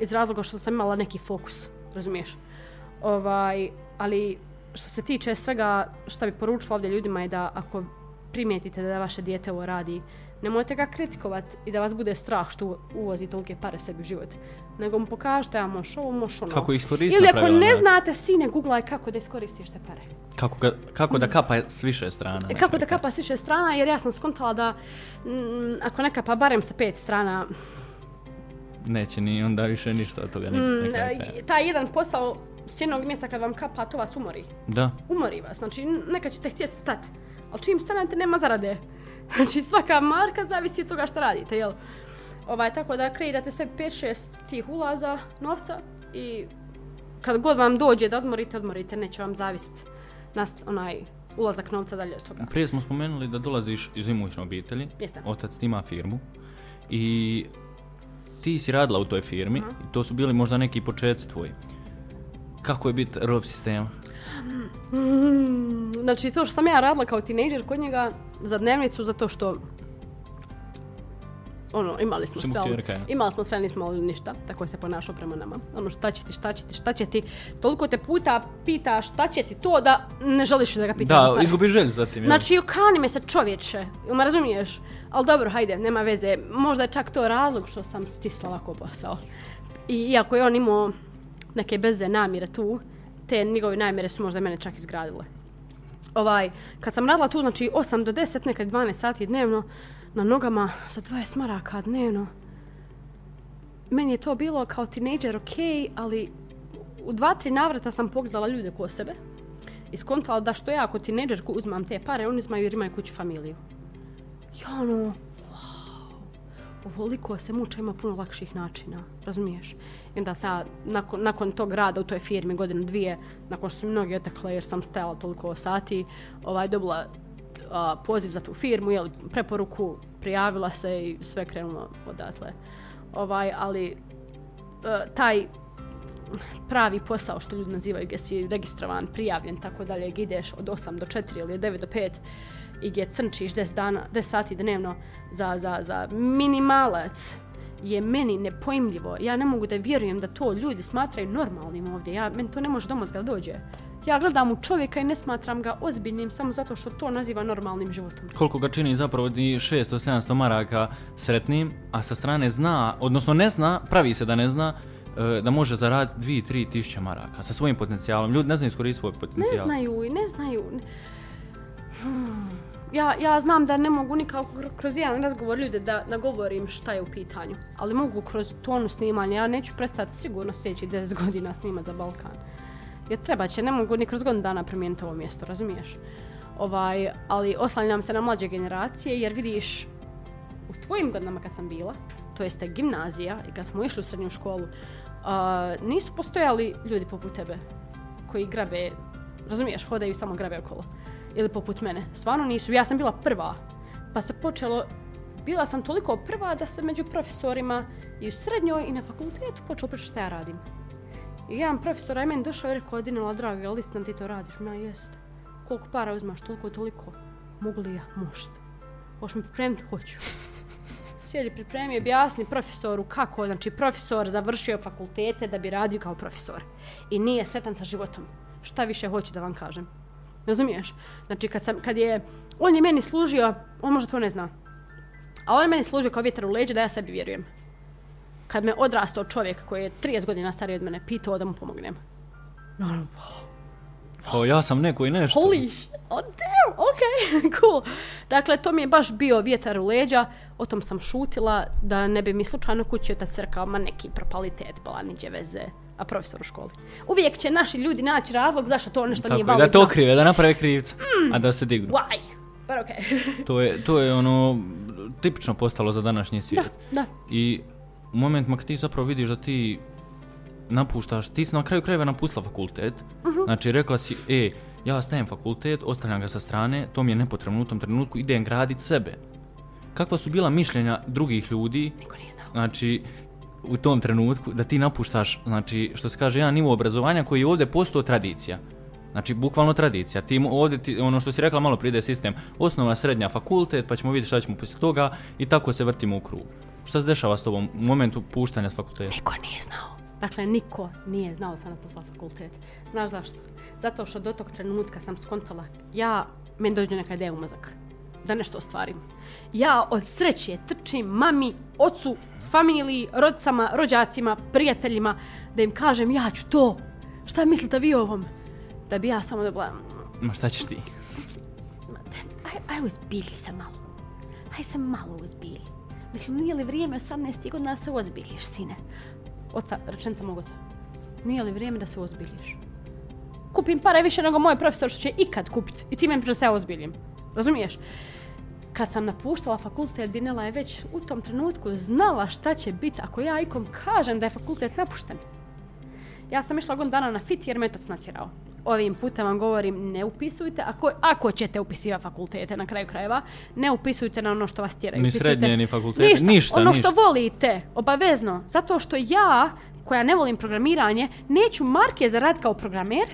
iz razloga što sam imala neki fokus, razumiješ? Ovaj, ali što se tiče svega što bi poručila ovdje ljudima je da ako primijetite da vaše dijete ovo radi, nemojte ga kritikovat i da vas bude strah što uvozi tolike pare sebi u život. Nego mu pokažete, ja moš ovo, moš ono. Kako iskoristiti Ili ako ne znate, sine, googlaj kako da iskoristiš te pare. Kako, ga, kako da kapa s više strana. na E, Kako da kraju kapa s više strana, jer ja sam skontala da mm, ako ne kapa barem sa pet strana, Neće ni onda više ništa od toga. ni- mm, e, taj jedan posao s jednog mjesta kad vam kapa, to vas umori. Da. umori vas, znači neka ćete htjeti stati, ali čim stanete nema zarade. Znači svaka marka zavisi od toga što radite, jel? Ovaj, tako da kreirate sebi 5-6 tih ulaza novca i kad god vam dođe da odmorite, odmorite, neće vam zavisiti nas, onaj ulazak novca dalje od toga. Prije smo spomenuli da dolaziš iz imućne obitelji. Jesam. Otac ti ima firmu. I ti si radila u toj firmi. I to su bili možda neki početci tvoji. Kako je biti rob sistema? Mm, znači to što sam ja radila kao tinejdžer kod njega za dnevnicu zato što ono, imali smo sve, ali, ja. imali smo sve, nismo imali ništa, tako je se ponašao prema nama. Ono, šta će ti, šta će ti, šta će ti, toliko te puta pita šta će ti to da ne želiš da ga pitaš. Da, pare. izgubiš želju za tim. Znači, okani me se čovječe, jel me razumiješ? Ali dobro, hajde, nema veze. Možda je čak to razlog što sam stisla ovako posao. I iako je on imao neke beze namjere tu, te njegove najmere su možda mene čak izgradile. Ovaj, kad sam radila tu, znači 8 do 10, nekad 12 sati dnevno, na nogama za 20 maraka dnevno, meni je to bilo kao tinejdžer ok, ali u dva, tri navrata sam pogledala ljude ko sebe i skontala da što ja ako tinejdžerku uzmam te pare, oni uzmaju jer imaju kuću familiju. Ja ono, ovoliko se muča ima puno lakših načina, razumiješ? I onda sam ja, nakon, nakon tog rada u toj firmi godinu dvije, nakon što su mi mnogi otekle jer sam stajala toliko sati, ovaj, dobila a, poziv za tu firmu, jel, preporuku, prijavila se i sve krenulo odatle. Ovaj, ali a, taj pravi posao što ljudi nazivaju gdje si registrovan, prijavljen, tako dalje, gdje ideš od 8 do 4 ili od 9 do 5 i gdje crnčiš 10, dana, 10 sati dnevno za, za, za minimalac je meni nepojmljivo. Ja ne mogu da vjerujem da to ljudi smatraju normalnim ovdje. Ja, meni to ne može do mozga dođe. Ja gledam u čovjeka i ne smatram ga ozbiljnim samo zato što to naziva normalnim životom. koliko ga čini zapravo ni 600-700 maraka sretnim, a sa strane zna, odnosno ne zna, pravi se da ne zna, e, da može zaraditi 2-3 tisuće maraka sa svojim potencijalom. Ljudi ne znaju iskoristiti svoj Ne potencijal. znaju i ne znaju. Ja, ja znam da ne mogu nikako kroz jedan razgovor ljude da nagovorim šta je u pitanju. Ali mogu kroz tonu snimanja. Ja neću prestati sigurno sljedeći 10 godina snimat za Balkan. Jer treba će, ne mogu ni kroz godinu dana promijeniti ovo mjesto, razumiješ? Ovaj, ali oslanjam se na mlađe generacije jer vidiš u tvojim godinama kad sam bila, to jeste gimnazija i kad smo išli u srednju školu, a, nisu postojali ljudi poput tebe koji grabe, razumiješ, hodaju i samo grabe okolo. Ili poput mene. Stvarno nisu. Ja sam bila prva. Pa se počelo, bila sam toliko prva da se među profesorima i u srednjoj i na fakultetu počelo pričati šta ja radim. I jedan profesor je meni došao i rekao, Dinela, draga, jel istina ti to radiš? Ma jest. Koliko para uzmaš, toliko, toliko. Mogu li ja? Možda. Hoćeš mi pripremiti? Hoću. Sjedi, pripremi, objasni profesoru kako, znači profesor završio fakultete da bi radio kao profesor. I nije sretan sa životom. Šta više hoću da vam kažem? Razumiješ? Znači kad, sam, kad je, on je meni služio, on možda to ne zna, a on je meni služio kao vjetar u leđe da ja sebi vjerujem. Kad me odrastao čovjek koji je 30 godina stariji od mene, pitao da mu pomognem. No, no, wow. O, ja sam neko i nešto. Holy, oh damn, ok, cool. Dakle, to mi je baš bio vjetar u leđa, o tom sam šutila, da ne bi mi slučajno kući otac rekao, ma neki propalitet, bala niđe veze, a profesor u školi. Uvijek će naši ljudi naći razlog zašto to nešto Tako nije je, validno. da to krive, da naprave krivca, a da se dignu. Why? But ok. To je, to je ono tipično postalo za današnji svijet. da, da. I u momentima kad ti zapravo vidiš da ti napuštaš, ti si na kraju krajeva napustila fakultet, Mhm. znači rekla si, e, ja stajem fakultet, ostavljam ga sa strane, to mi je nepotrebno u tom trenutku, idem gradit sebe. Kakva su bila mišljenja drugih ljudi, Niko nije znao. znači, u tom trenutku, da ti napuštaš, znači, što se kaže, jedan nivo obrazovanja koji je ovdje postao tradicija. Znači, bukvalno tradicija. Ti ovdje, ti, ono što si rekla, malo pride sistem, osnova, srednja, fakultet, pa ćemo vidjeti šta ćemo poslije toga i tako se vrtimo u krug. Šta se dešava s tobom u momentu puštanja s fakulteta? Niko nije znao. Dakle, niko nije znao da sam napustila fakultet. Znaš zašto? Zato što do tog trenutka sam skontala, ja, meni dođe neka ideja u mozak. Da nešto ostvarim. Ja od sreće trčim mami, ocu, familiji, rodicama, rođacima, prijateljima, da im kažem ja ću to. Šta mislite vi o ovom? Da bi ja samo dobila, Ma šta ćeš ti? aj, aj uzbili se malo. Aj se malo uzbili. Mislim, nije li vrijeme 18 godina da se ozbiliš, sine? Oca, rečenica mog oca. Nije li vrijeme da se ozbiliš? Kupim pare više nego moj profesor što će ikad kupit. I ti me da se ja ozbiljim. Razumiješ? Kad sam napuštala fakultet, Dinela je već u tom trenutku znala šta će biti ako ja ikom kažem da je fakultet napušten. Ja sam išla godinu dana na fit jer me otac natjerao. Ovim putem vam govorim, ne upisujte, ako, ako ćete upisivati fakultete na kraju krajeva, ne upisujte na ono što vas tjeraju. Ni Upisujte- srednje, ni fakultete, Ništa, ništa, ono ništa. što volite, obavezno. Zato što ja, koja ne volim programiranje, neću marke za rad kao programer,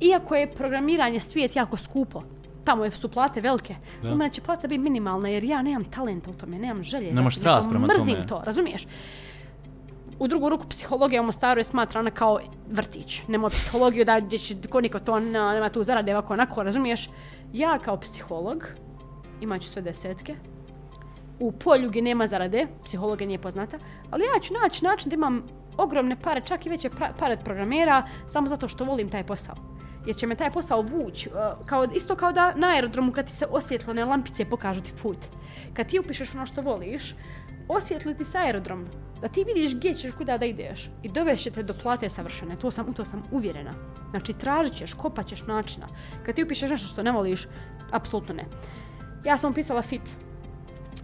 iako je programiranje svijet jako skupo. Tamo je- su plate velike. Da. U mene će plata biti minimalna jer ja nemam talenta u tome, nemam želje. Nemaš strast prema Mrzim tome. to, razumiješ? U drugu ruku psihologija u Mostaru je smatrana kao vrtić. Nemoj psihologiju da gdje će ko niko to nema, tu zarade ovako onako, razumiješ? Ja kao psiholog, imat ću sve desetke, u polju gdje nema zarade, psihologija nije poznata, ali ja ću naći način da imam ogromne pare, čak i veće pare od programera, samo zato što volim taj posao. Jer će me taj posao vući, e, kao, isto kao da na aerodromu kad ti se osvjetlene lampice pokažu ti put. Kad ti upišeš ono što voliš, osvjetli ti se aerodrom, da ti vidiš gdje ćeš, kuda da ideš i dovešće te do plate savršene, to sam, u to sam uvjerena. Znači tražit ćeš, kopat ćeš načina. Kad ti upišeš nešto što ne voliš, apsolutno ne. Ja sam upisala fit,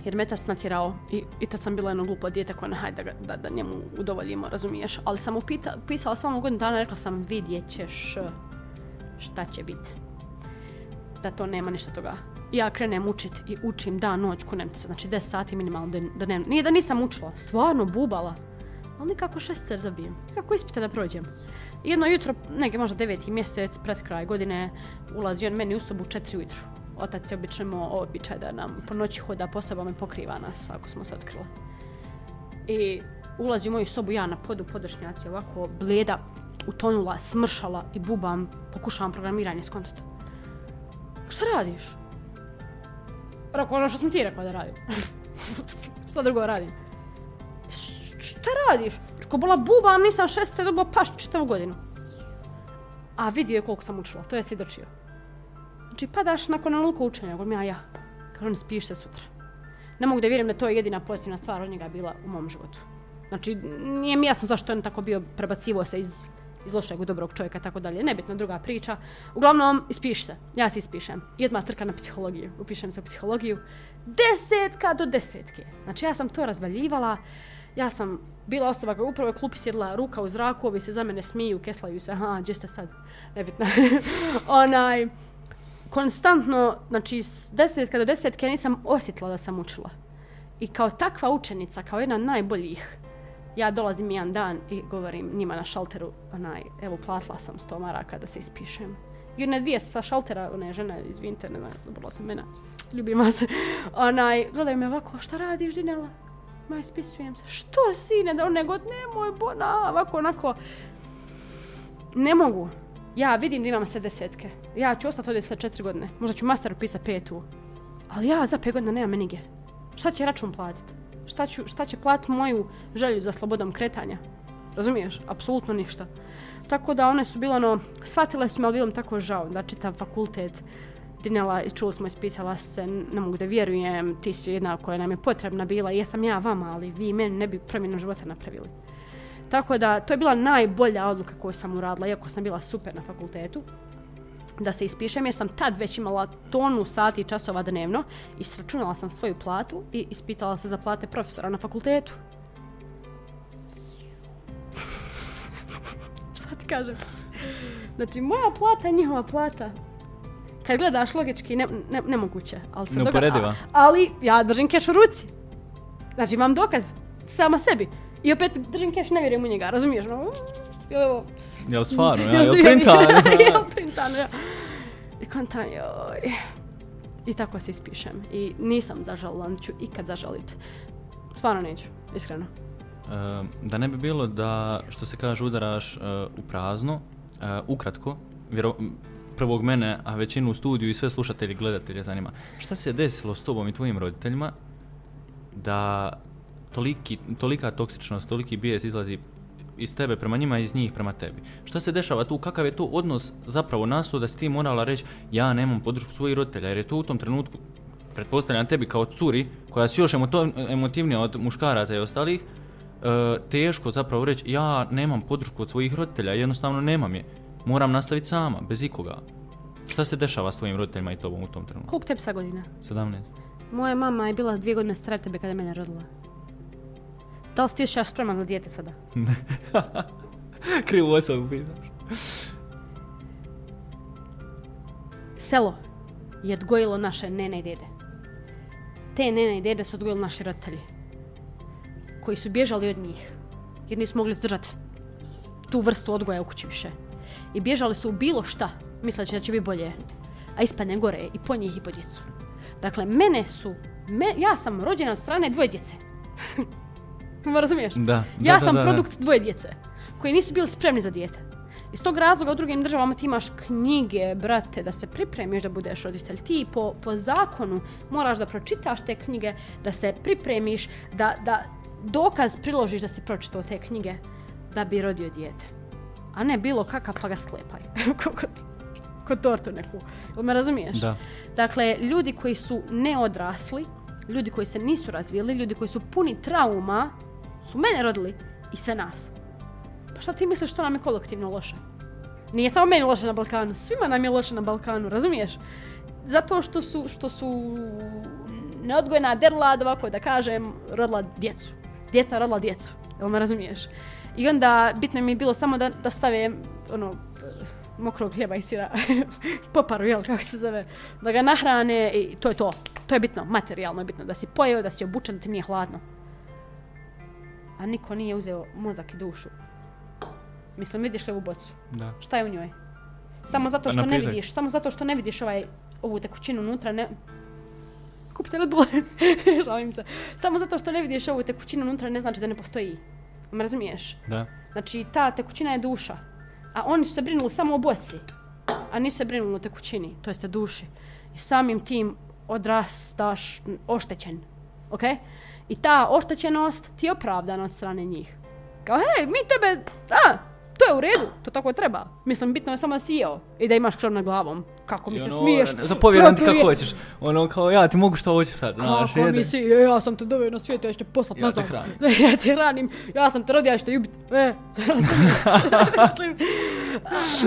jer me tac natjerao i, i tad sam bila jedno glupo dijete koje na hajde da, da, da njemu udovoljimo, razumiješ. Ali sam upita, upisala samo godinu dana, rekla sam vidjet ćeš šta će biti. Da to nema ništa toga. Ja krenem učit i učim dan, noć, kunem se, znači 10 sati minimalno da, da ne, nije da nisam učila, stvarno bubala. Ali nikako šest da dobijem, kako ispita da prođem. Jedno jutro, neke možda deveti mjesec, pred kraj godine, ulazi on meni u sobu u četiri ujutru. Otac je obično imao običaj da nam po noći hoda po sobama i pokriva nas ako smo se otkrili. I ulazi u moju sobu, ja na podu podršnjaci, ovako bleda, utonula, smršala i bubam, pokušavam programiranje skontati. Šta radiš? Rekao ono što sam ti rekao da radim. Šta drugo radim? Šta radiš? Rekao, bola bubam, nisam šest se dobila paš čitavu godinu. A vidio je koliko sam učila, to je svjedočio. Znači, padaš nakon onoliko učenja, govorim ja, ja. Kaže, on spiš se sutra. Ne mogu da vjerujem da je to jedina pozitivna stvar od njega bila u mom životu. Znači, nije mi jasno zašto je on tako bio, prebacivo se iz, iz lošeg u dobrog čovjeka tako dalje. Nebitna druga priča. Uglavnom, ispiš se. Ja se ispišem. I trka na psihologiju. Upišem se u psihologiju. Desetka do desetke. Znači, ja sam to razvaljivala. Ja sam bila osoba koja upravo je klupi sjedla ruka u zraku, ovi se za mene smiju, keslaju se, aha, gdje ste sad? Nebitno. Onaj, konstantno, znači s desetka do desetke nisam osjetila da sam učila. I kao takva učenica, kao jedna od najboljih, ja dolazim jedan dan i govorim njima na šalteru, onaj, evo platila sam 100 maraka da se ispišem. I one dvije sa šaltera, one žene, izvinite, ne znam, zabrala sam mena, ljubim vas. onaj, gledaju me ovako, šta radiš, Dinela? Ma, ispisujem se, što sine, da nego, nemoj, bona, ovako, onako, ne mogu. Ja vidim da imam sve desetke. Ja ću ostati ovdje sa četiri godine. Možda ću master pisa petu. Ali ja za pet godina nemam menige. Šta će račun platiti? Šta, ću, šta će plat moju želju za slobodom kretanja? Razumiješ? Apsolutno ništa. Tako da one su bilo ono, shvatile su me, ali bilo mi tako žao da čitav fakultet Dinela, čuli smo, ispisala se, ne mogu da vjerujem, ti si jedna koja nam je potrebna bila, jesam ja vama, ali vi meni ne bi promjenu života napravili. Tako da, to je bila najbolja odluka koju sam uradila, iako sam bila super na fakultetu, da se ispišem, jer sam tad već imala tonu sati i časova dnevno i sračunala sam svoju platu i ispitala se za plate profesora na fakultetu. Šta ti kažem? Znači, moja plata je njihova plata. Kad gledaš logički, ne, ne, nemoguće. Ali se doga- Neuporediva. a- ali ja držim keš u ruci. Znači, imam dokaz. Sama sebi. I opet držim keš, ne vjerujem u njega, razumiješ? No, ovo, Ja, stvarno, ja, Ja ja, sam- printa. ja ja. I kontam, joj. I tako se ispišem. I nisam zažalila, niti ću ikad zažalit. Stvarno neću, iskreno. E, da ne bi bilo da, što se kaže, udaraš e, u prazno, e, ukratko, vjero, prvog mene, a većinu u studiju i sve slušatelji i gledatelje zanima, šta se desilo s tobom i tvojim roditeljima da toliki, tolika toksičnost, toliki bijes izlazi iz tebe prema njima i iz njih prema tebi. Šta se dešava tu? Kakav je to odnos zapravo nastao da si ti morala reći ja nemam podršku svojih roditelja jer je to u tom trenutku pretpostavljam tebi kao curi koja si još emoto- emotivnija od muškaraca i ostalih e, teško zapravo reći ja nemam podršku od svojih roditelja, jednostavno nemam je. Moram nastaviti sama, bez ikoga. Šta se dešava s tvojim roditeljima i tobom u tom trenutku? Koliko tebi sa godina? 17. Moja mama je bila dvije godine stara tebe kada je mene rodila. Da li si ti još spreman za dijete sada? Krivu osobu pitaš. Selo je odgojilo naše nene i dede. Te nene i dede su odgojili naši roditelji. Koji su bježali od njih. Jer nisu mogli zdržati tu vrstu odgoja u kući više. I bježali su u bilo šta, misleći da će biti bolje. A ispadne gore i po njih i po djecu. Dakle, mene su, me, ja sam rođena od strane dvoje djece. Ma razumiješ? Da, Ja da, sam da, da. produkt dvoje djece koji nisu bili spremni za dijete. Iz tog razloga u drugim državama ti imaš knjige, brate, da se pripremiš da budeš roditelj. Ti po, po zakonu moraš da pročitaš te knjige, da se pripremiš, da, da dokaz priložiš da si pročitao te knjige da bi rodio dijete. A ne bilo kakav pa ga sklepaj. Ko- kod, kod tortu neku. Jel me razumiješ? Da. Dakle, ljudi koji su neodrasli, ljudi koji se nisu razvijeli, ljudi koji su puni trauma, su mene rodili i sve nas. Pa šta ti misliš što nam je kolektivno loše? Nije samo meni loše na Balkanu, svima nam je loše na Balkanu, razumiješ? Zato što su, što su neodgojena derla, da ovako da kažem, rodila djecu. Djeca rodila djecu, jel me razumiješ? I onda bitno mi je bilo samo da, da stave ono, mokrog hljeba i sira, poparu, jel, kako se zove, da ga nahrane i to je to. To je bitno, materijalno je bitno, da si pojeo, da si obučen, da ti nije hladno. A niko nije uzeo mozak i dušu. Mislim, vidiš li ovu bocu? Da. Šta je u njoj? Samo zato Pa što ne vidiš, samo zato što ne vidiš ovaj, ovu tekućinu unutra, ne... Kupite Red Bull, žalim se. Samo zato što ne vidiš ovu tekućinu unutra ne znači da ne postoji. Me razumiješ? Da. Znači, ta tekućina je duša. A oni su se brinuli samo o boci. A nisu se brinuli o tekućini, to jeste duši. I samim tim odrastaš oštećen. Ok? I ta oštećenost ti je opravdana od strane njih. Kao, hej, mi tebe, a, to je u redu, to tako treba. Mislim, bitno je samo da si jeo i da imaš krov nad glavom. Kako mi se ono, smiješ? Zapovjedam ti proturje- kako hoćeš. Ono kao ja ti mogu što hoću sad. Znaš, Kako jede. mi si, e, ja sam te doveo na svijet, ja ću te poslat Ja te nazad. hranim. ja te hranim, ja sam te rodio, ja ću te ljubit. E, razumiješ?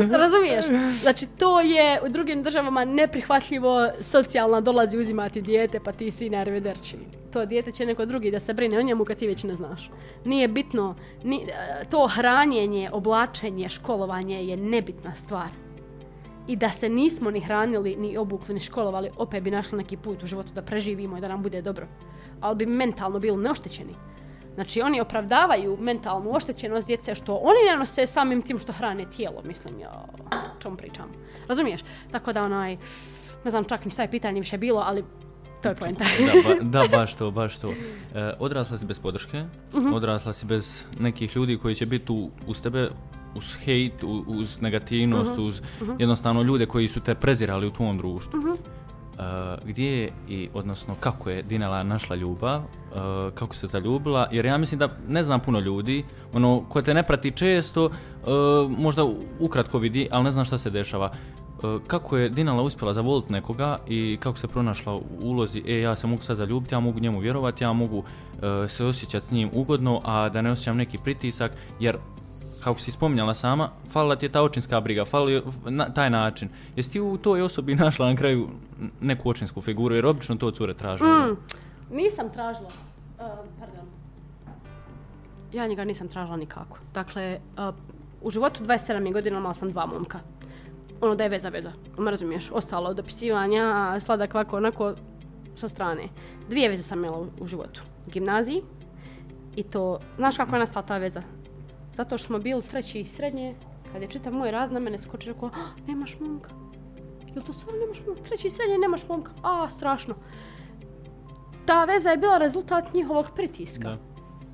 Razumiješ? Znači, to je u drugim državama neprihvatljivo, socijalna dolazi uzimati dijete, pa ti si na revederči. To dijete će neko drugi da se brine o njemu kad ti već ne znaš. Nije bitno, ni, e, to hranjenje, oblačenje, školovanje je nebitna stvar i da se nismo ni hranili, ni obukli, ni školovali, opet bi našli neki put u životu da preživimo i da nam bude dobro. Ali bi mentalno bili neoštećeni. Znači, oni opravdavaju mentalnu oštećenost djece što oni ne nose samim tim što hrane tijelo, mislim, ja, o čemu pričam. Razumiješ? Tako da, onaj, ne znam čak ni šta je pitanje više bilo, ali to je poenta. da, ba, da, baš to, baš to. E, odrasla si bez podrške, uh -huh. odrasla si bez nekih ljudi koji će biti u, uz tebe, uz hejt, uz negativnost, uh -huh. uz uh -huh. jednostavno ljude koji su te prezirali u tvom društvu. Uh -huh. Uh, gdje je i odnosno kako je Dinela našla ljubav, uh, kako se zaljubila, jer ja mislim da ne znam puno ljudi, ono ko te ne prati često, uh, možda ukratko vidi, ali ne znam šta se dešava. Uh, kako je Dinala uspjela zavoliti nekoga i kako se pronašla u ulozi, e, ja se mogu sad zaljubiti, ja mogu njemu vjerovati, ja mogu uh, se osjećati s njim ugodno, a da ne osjećam neki pritisak, jer kako si spominjala sama, falila ti je ta očinska briga, falio na taj način. Jesi ti u toj osobi našla na kraju neku očinsku figuru, jer obično to cure traže? Mm, nisam tražila. Uh, pardon. Ja njega nisam tražila nikako. Dakle, uh, u životu 27 godina imala sam dva momka. Ono da je veza veza, me razumiješ, ostalo od opisivanja, sladak ovako, onako, sa strane. Dvije veze sam imala u, u životu. U gimnaziji i to, znaš kako je nastala ta veza? Zato što smo bili sreći i srednje, kad je čitav moj raz na mene skoči, rekao, ah, nemaš momka. Jel to stvarno nemaš momka? Treći i srednje, nemaš momka. A, strašno. Ta veza je bila rezultat njihovog pritiska. Da.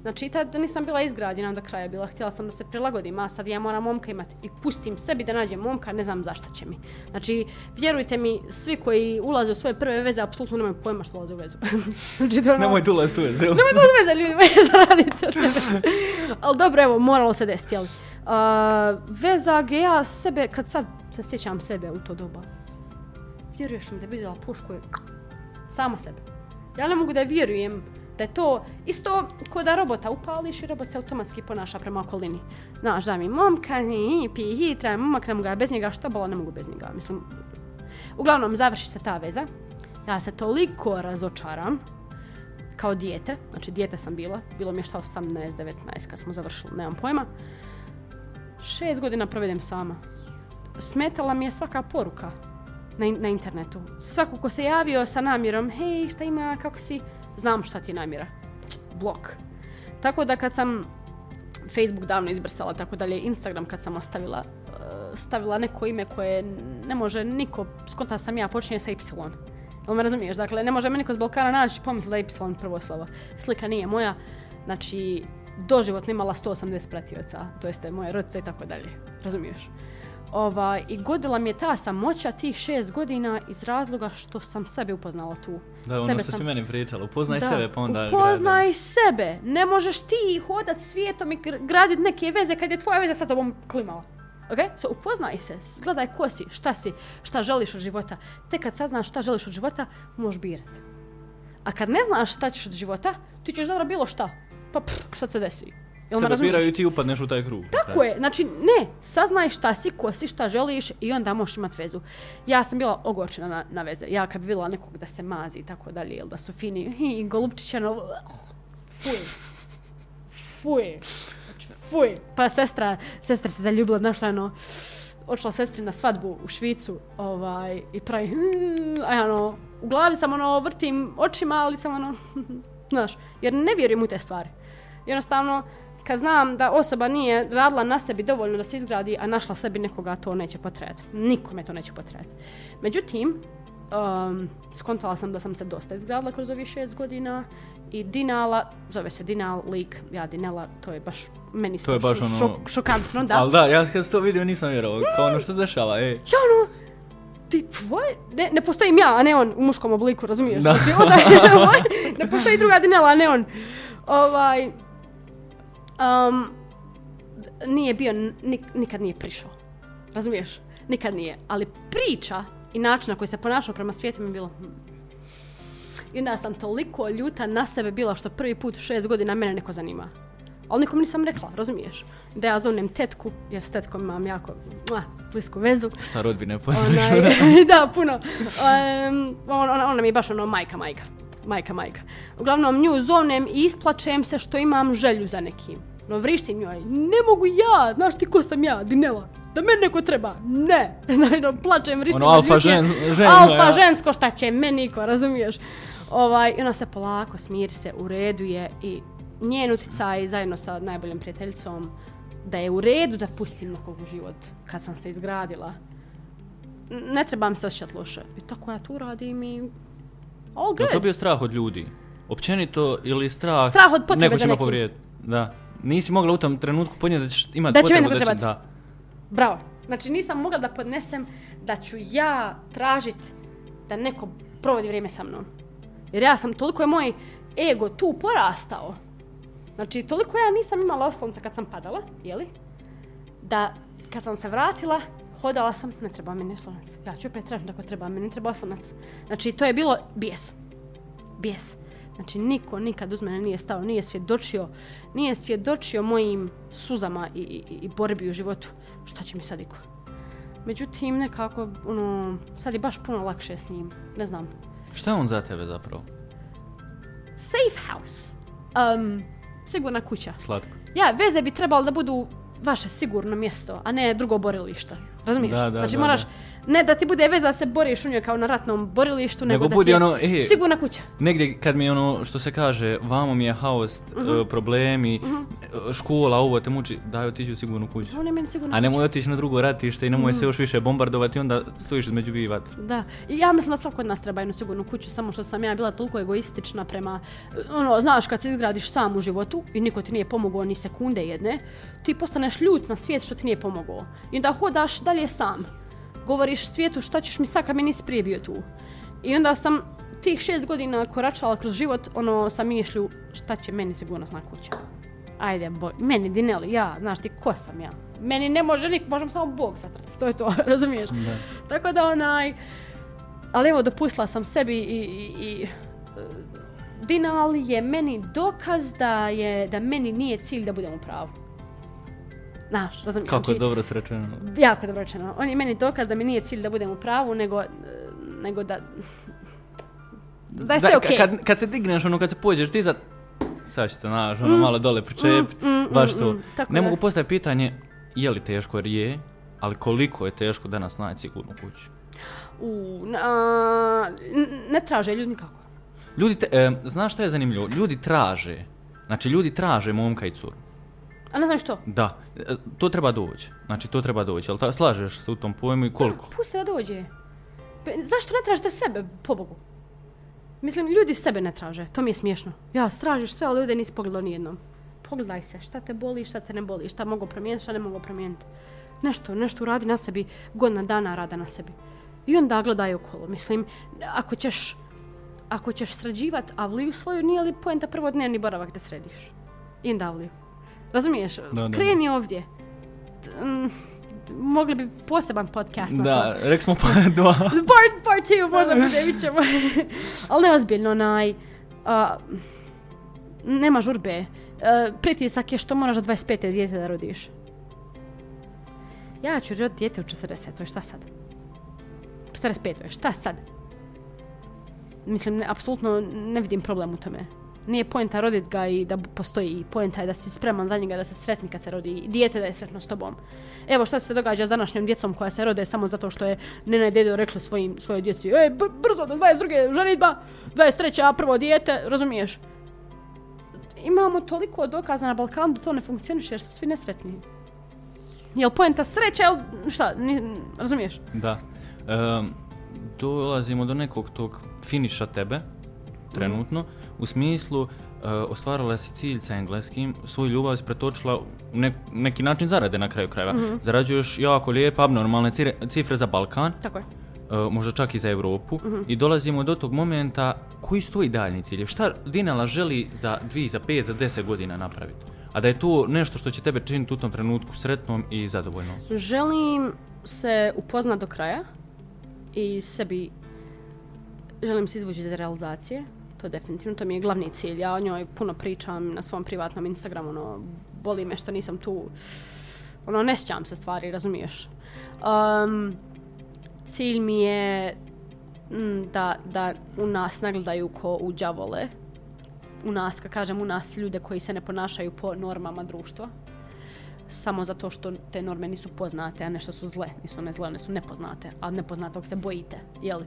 Znači, tad nisam bila izgrađena do kraja, bila htjela sam da se prilagodim, a sad ja moram momka imati i pustim sebi da nađem momka, ne znam zašto će mi. Znači, vjerujte mi, svi koji ulaze u svoje prve veze, apsolutno nemaju pojma što ulaze u vezu. znači, to ono... Nemoj tu ulaziti u vezu. Nemoj tu ulaziti u vezu, ljudi, već da radite od sebe. Ali dobro, evo, moralo se desiti, jel? Uh, veza, gdje ja sebe, kad sad se sjećam sebe u to doba, vjeruješ li mi da bi vidjela pušku sama sebe? Ja ne mogu da vjerujem da je to isto ko da robota upališ i robot se automatski ponaša prema okolini. Znaš, da mi momka, ni, pi, hi, treba momak, ne mogu bez njega, što bolo, ne mogu bez njega. Mislim, uglavnom, završi se ta veza. Ja se toliko razočaram kao dijete, znači dijete sam bila, bilo mi je šta 18, 19 kad smo završili, nemam pojma. Šest godina provedem sama. Smetala mi je svaka poruka na, na internetu. Svako ko se javio sa namjerom, hej, šta ima, kako si, znam šta ti je namjera. Blok. Tako da kad sam Facebook davno izbrsala, tako dalje, Instagram kad sam ostavila, eh, stavila neko ime koje ne može niko, skonta sam ja, počinje sa Y. Jel me razumiješ? Dakle, ne može me niko z Balkana naći pomisli da je Y prvo slovo. Slika nije moja, znači, doživotno imala 180 pratioca, to jeste moje rodice i tako dalje. Razumiješ? Ovaj, I godila mi je ta samoća tih šest godina iz razloga što sam sebe upoznala tu. Da, ono sebe što sam... si meni pričala, upoznaj da, sebe pa onda upoznaj grade. sebe. Ne možeš ti hodat svijetom i gradit neke veze kad je tvoja veza sa tobom klimala. Ok? So, upoznaj se, gledaj ko si, šta si, šta želiš od života. Te kad saznaš šta želiš od života, možeš birat. A kad ne znaš šta ćeš od života, ti ćeš dobro bilo šta. Pa pff, šta se desi? Jel me razumiješ? i ti upadneš u taj krug. Tako kraj. je. Znači, ne, saznaj šta si, ko si, šta želiš i onda možeš imati vezu. Ja sam bila ogorčena na, na veze. Ja kad bi vidjela nekog da se mazi i tako dalje, ili da su fini, hi, golubčićano, fuj. Fuj. Znači, fuj. Pa sestra, sestra se zaljubila, našla ono, odšla sestri na svadbu u Švicu ovaj, i pravi, aj ono, u glavi sam ono, vrtim očima, ali sam ono, znaš, jer ne vjerujem u te stvari. Jednostavno, kad znam da osoba nije radila na sebi dovoljno da se izgradi, a našla sebi nekoga, to neće potrebati. Nikome to neće potrebati. Međutim, um, skontala sam da sam se dosta izgradila kroz ovih šest godina i Dinala, zove se Dinal, lik, ja Dinela, to je baš meni to je baš ono... šok, šokantno, da. Ali da, ja kad to vidio nisam vjerovao, kao ono što se dešava, ej. Ja ono, ti, tvoj, ne, ne postojim ja, a ne on u muškom obliku, razumiješ? Da. Znači, onda, ovaj, ne postoji druga Dinela, a ne on. Ovaj, um, nije bio, nik, nikad nije prišao. Razumiješ? Nikad nije. Ali priča i način na koji se ponašao prema svijetu mi je bilo... Hm. I onda sam toliko ljuta na sebe bila što prvi put u šest godina mene neko zanima. Ali nikom nisam rekla, razumiješ? Da ja zovnem tetku, jer s tetkom imam jako mua, blisku vezu. Šta rodbine poznaš? da, puno. Um, ona, ona, ona mi je baš ono majka, majka majka, majka. Uglavnom, nju zovnem i isplačem se što imam želju za nekim. No, vrištim njoj, ne mogu ja, znaš ti ko sam ja, Dinela, da meni neko treba, ne. Znači, no, plačem, vrištim. Ono, alfa žen, žen, Alfa ja. žensko, šta će meni ko, razumiješ? Ovaj, ona se polako smiri se, ureduje i njen utjecaj zajedno sa najboljom prijateljicom da je u redu da pustim nekog u život kad sam se izgradila. Ne trebam se osjećati loše. I tako ja tu radim i Je good. to bio strah od ljudi? Općenito ili strah... Strah od potrebe neko za će nekim. povrijediti. Da. Nisi mogla u tom trenutku ponijeti da ćeš imati Da će potrebu da će... Da. Bravo. Znači nisam mogla da podnesem da ću ja tražit da neko provodi vrijeme sa mnom. Jer ja sam, toliko je moj ego tu porastao. Znači, toliko ja nisam imala oslonca kad sam padala, jeli? Da kad sam se vratila, hodala sam, ne treba mi oslonac. Ja ću opet tražiti ako treba, meni ne treba oslonac. Znači, to je bilo bijes. Bijes. Znači, niko nikad uz mene nije stao, nije svjedočio, nije svjedočio mojim suzama i, i, i borbi u životu. Šta će mi sad iko? Međutim, nekako, ono, sad je baš puno lakše s njim. Ne znam. Šta je on za tebe zapravo? Safe house. Um, sigurna kuća. Slatko. Ja, veze bi trebalo da budu vaše sigurno mjesto, a ne drugo borilište. Razumiješ? Da, da, znači da, moraš, da. Ne da ti bude veza da se boriš u njoj kao na ratnom borilištu, nego, Nego da ti je ono, e, sigurna kuća. Negdje kad mi je ono što se kaže, vamo mi je haos, Mhm. e, problemi, e, škola, ovo te muči, daj otići u sigurnu kuću. On je meni sigurna A nemoj otići na drugo ratište i nemoj Mhm. se još više bombardovati, onda stojiš između vi vatre. Da, i ja mislim da svako od nas treba jednu sigurnu kuću, samo što sam ja bila toliko egoistična prema, ono, znaš, kad se izgradiš sam u životu i niko ti nije pomogao ni sekunde jedne, ti postaneš ljut na svijet što ti nije pomogao. I onda hodaš dalje sam. Govoriš svijetu šta ćeš mi sad kad mi nisi prije bio tu. I onda sam tih šest godina koračala kroz život, ono, sa mišlju šta će meni sigurnosna kuća. Ajde, boj, meni Dineli, ja, znaš ti ko sam ja. Meni ne može nik, možem samo Bog satrati, to je to, razumiješ? Da. Tako da onaj, ali evo dopustila sam sebi i, i, i e, Dinal je meni dokaz da je, da meni nije cilj da budem u pravu. Znaš, razumiješ? Kako je Znači, dobro srečeno. Jako dobro rečeno. On je meni dokaz da mi nije cilj da budem u pravu, nego, nego da... Da je sve okej. Kad, kad se digneš, ono, kad se pođeš, ti za... Sad ćete, znaš, ono, malo dole pričepit, mm, mm, baš to. mm, tako ne da. mogu postaviti pitanje, je li teško, jer je, ali koliko je teško danas naći sigurnu kuću. U, n- ne traže ljudi nikako. Ljudi, te, e, znaš šta je zanimljivo? Ljudi traže, znači ljudi traže momka i curu. A ne znam što? Da, e, to treba doći. Znači, to treba doći, ali ta, slažeš se u tom pojmu i koliko? Pusti da dođe. Pe- Zašto ne tražite sebe, pobogu? Mislim, ljudi sebe ne traže, to mi je smiješno. Ja, stražiš sve, ali ovdje nisi pogledao nijednom. Pogledaj se, šta te boli, šta te ne boli, šta mogu promijeniti, šta ne mogu promijeniti. Nešto, nešto uradi na sebi, godina dana rada na sebi. I onda gledaj okolo. Mislim, ako ćeš, ako ćeš sređivat avliju svoju, nije li poenta prvo dnevni boravak da središ? I onda avliju. Razumiješ? da, da. Kreni ovdje. T- mm, mogli bi poseban podcast na to. Da, rekli smo pa dva. Part, part two, možda bude, vidit ćemo. Ali neozbiljno, onaj, a, nema žurbe. A, pritisak je što moraš do 25. dijete da rodiš. Ja ću roditi dijete u 40. šta sad? 45. šta sad? Mislim, ne, apsolutno ne vidim problem u tome. Nije poenta rodit ga i da postoji. Poenta je da si spreman za njega da se sretni kad se rodi. I dijete da je sretno s tobom. Evo šta se događa s današnjom djecom koja se rode samo zato što je nena i dedo rekli svojim, svojoj djeci Ej, brzo do 22. ženitba, 23. a prvo dijete, razumiješ? Imamo toliko dokaza na Balkanu da to ne funkcioniše jer su svi nesretni. Jel poenta sreća, jel šta, ni, razumiješ? Da. Um, dolazimo do nekog tog finiša tebe, trenutno, u smislu uh, ostvarila si cilj sa engleskim, svoju ljubav si pretočila u nek, neki način zarade na kraju krajeva. Zarađuješ jako lijepe, abnormalne cire- cifre za Balkan, Tako je. uh, možda čak i za Europu, i dolazimo do tog momenta koji su tvoji daljni ciljevi. Šta Dinela želi za 2, za 5, za 10 godina napraviti? A da je to nešto što će tebe činiti u tom trenutku sretnom i zadovoljnom. Želim se upoznat do kraja i sebi želim se izvući iz realizacije. To definitivno, to mi je glavni cilj. Ja o njoj puno pričam na svom privatnom Instagramu, ono, boli me što nisam tu. Ono, ne sjećam se stvari, razumiješ? Um, cilj mi je mm, da, da u nas nagledaju ko u đavole. U nas, kad kažem u nas, ljude koji se ne ponašaju po normama društva samo zato što te norme nisu poznate, a nešto su zle. Nisu one zle, one su nepoznate, a nepoznatog se bojite, jeli?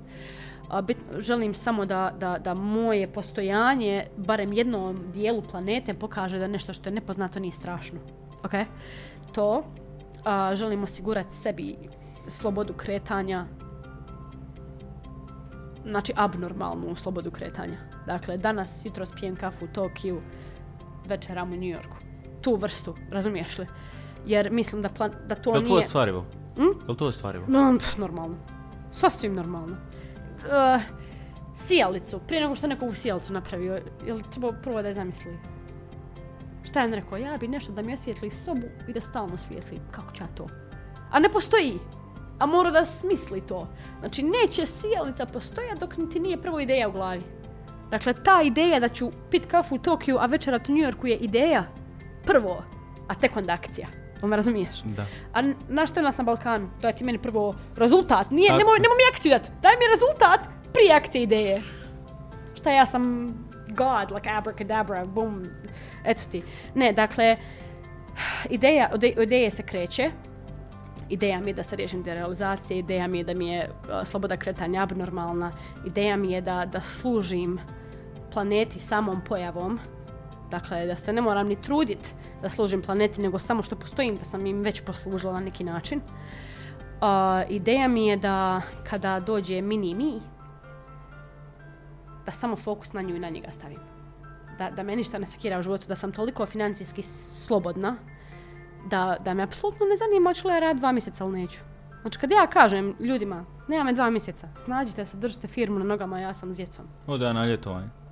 A bit, želim samo da, da, da moje postojanje, barem jednom dijelu planete, pokaže da nešto što je nepoznato nije strašno. Ok? To. A, želim osigurati sebi slobodu kretanja, znači abnormalnu slobodu kretanja. Dakle, danas, jutro spijem kafu u Tokiju, večeram u New Yorku. Tu vrstu, razumiješ li? Jer mislim da, plan, da to Je li to nije... ostvarivo? Hm? Je li to ostvarivo? No, pff, normalno. Sasvim normalno. Uh, sijalicu, prije nego što neko sijalicu napravio, je li trebao prvo da je zamisli? Šta je on rekao? Ja bi nešto da mi osvijetli sobu i da stalno svijetli. Kako će ja to? A ne postoji. A mora da smisli to. Znači, neće sijalica postojati dok niti nije prvo ideja u glavi. Dakle, ta ideja da ću pit kafu u Tokiju, a večerat u New Yorku je ideja. Prvo. A tek onda akcija. Jel me razumiješ? Da. A n- na što je nas na Balkanu? Daj ti meni prvo rezultat. Nije, Tako. nemoj, nemoj mi akciju dat. Daj mi rezultat prije akcije ideje. Šta ja sam God, like abracadabra, boom. Eto ti. Ne, dakle, ideja, ideje se kreće. Ideja mi je da se riješim derealizacije, ideja mi je da mi je uh, sloboda kretanja abnormalna, ideja mi je da, da služim planeti samom pojavom, dakle da se ne moram ni trudit da služim planeti, nego samo što postojim, da sam im već poslužila na neki način. Uh, ideja mi je da kada dođe mini mi, da samo fokus na nju i na njega stavim. Da, da me ništa ne sekira u životu, da sam toliko financijski slobodna, da, da me apsolutno ne zanima hoću li ja rad dva mjeseca ili neću. Znači kad ja kažem ljudima, nema me dva mjeseca, snađite se, držite firmu na nogama, ja sam s djecom. Ode na ljetovanje.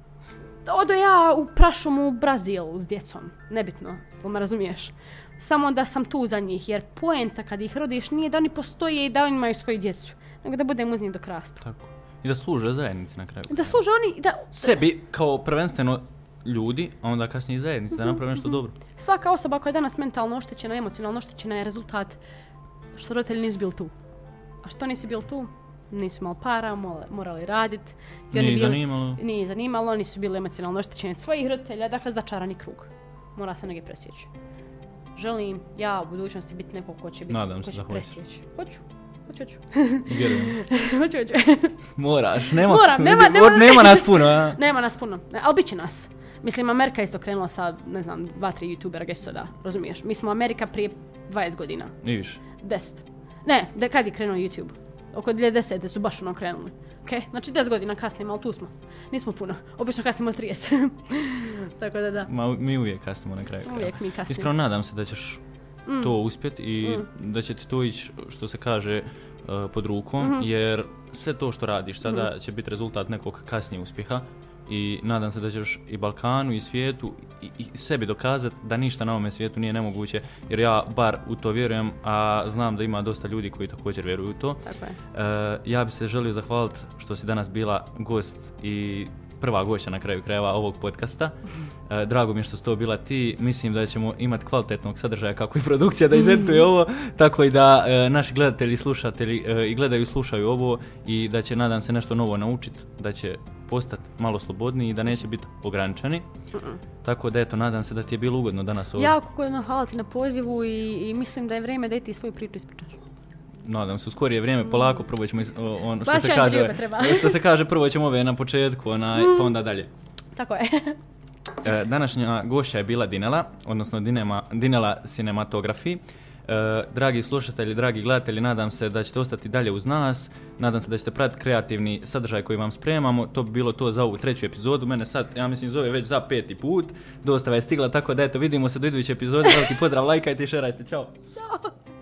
Odo ja u prašumu u Brazil s djecom, nebitno, jel me razumiješ? Samo da sam tu za njih, jer poenta kad ih rodiš nije da oni postoje i da oni imaju svoju djecu, nego da budem uz njih dok rastu. Tako. I da služe zajednici na kraju. Da služe oni, da Sebi kao prvenstveno ljudi, a onda kasnije i zajednici, da naprave nešto dobro. svaka osoba koja je danas mentalno oštećena, emocionalno oštećena je rezultat što roditelji nisu bili tu. A što nisu bili tu? Nisu imali para, morali raditi. Nije bili- zanimalo. Nije zanimalo, oni su bili emocionalno oštećeni od svojih roditelja, dakle začarani krug. Mora se negdje presjeći. Želim ja u budućnosti biti neko ko će, biti, Nadam ko će da presjeći. Hoću. Hoću, hoću. Vjerujem. hoću, hoću. Moraš, nema, Moram, nema- nema- nema nas puno, a? Nema nas puno, ali bit će nas. Mislim, Amerika je isto krenula sa, ne znam, dva, tri youtubera isto da, razumiješ? Mi smo Amerika prije 20 godina, I više. 10. Ne, de, kad je krenuo YouTube? Oko 2010. su baš ono krenuli. Ok, znači 10 godina kasnimo, ali tu smo. Nismo puno, obično kasnimo 30. Tako da da. Ma, mi uvijek kasnimo na kraju. krajeva. Uvijek mi kasnimo. Iskreno nadam se da ćeš to uspjet i da će ti to ići, što se kaže, uh, pod rukom, Mhm. jer sve to što radiš sada će biti rezultat nekog kasnije uspjeha i nadam se da ćeš i Balkanu i svijetu i, i sebi dokazati da ništa na ovome svijetu nije nemoguće, jer ja bar u to vjerujem, a znam da ima dosta ljudi koji također vjeruju u to. Tako je. E, ja bi se želio zahvaliti što si danas bila gost i prva gošća na kraju krajeva ovog podcasta. E, drago mi je što si to bila ti. Mislim da ćemo imati kvalitetnog sadržaja kako i produkcija da izedituje ovo, tako i da e, naši gledatelji, slušatelji e, i gledaju i slušaju ovo i da će nadam se nešto novo naučiti, da će postati malo slobodniji i da neće biti ograničeni. Tako da eto, nadam se da ti je bilo ugodno danas ovo. Jako hvala ti na pozivu i, i mislim da je vrijeme da i ti svoju priču ispričaš. Nadam se, u skorije vrijeme, polako, prvo ćemo, is- o- on, što Baš se kaže, što se kaže, prvo ćemo ove na početku, onaj, pa onda dalje. Tako je. E, današnja gošća je bila Dinela, odnosno Dinema, Dinela Cinematografi. E, dragi slušatelji, dragi gledatelji, nadam se da ćete ostati dalje uz nas, nadam se da ćete pratiti kreativni sadržaj koji vam spremamo, to bi bilo to za ovu treću epizodu, mene sad, ja mislim, zove već za peti put, dostava je stigla, tako da eto, vidimo se do iduće epizode, veliki pozdrav, lajkajte i šerajte, čao! Ćao.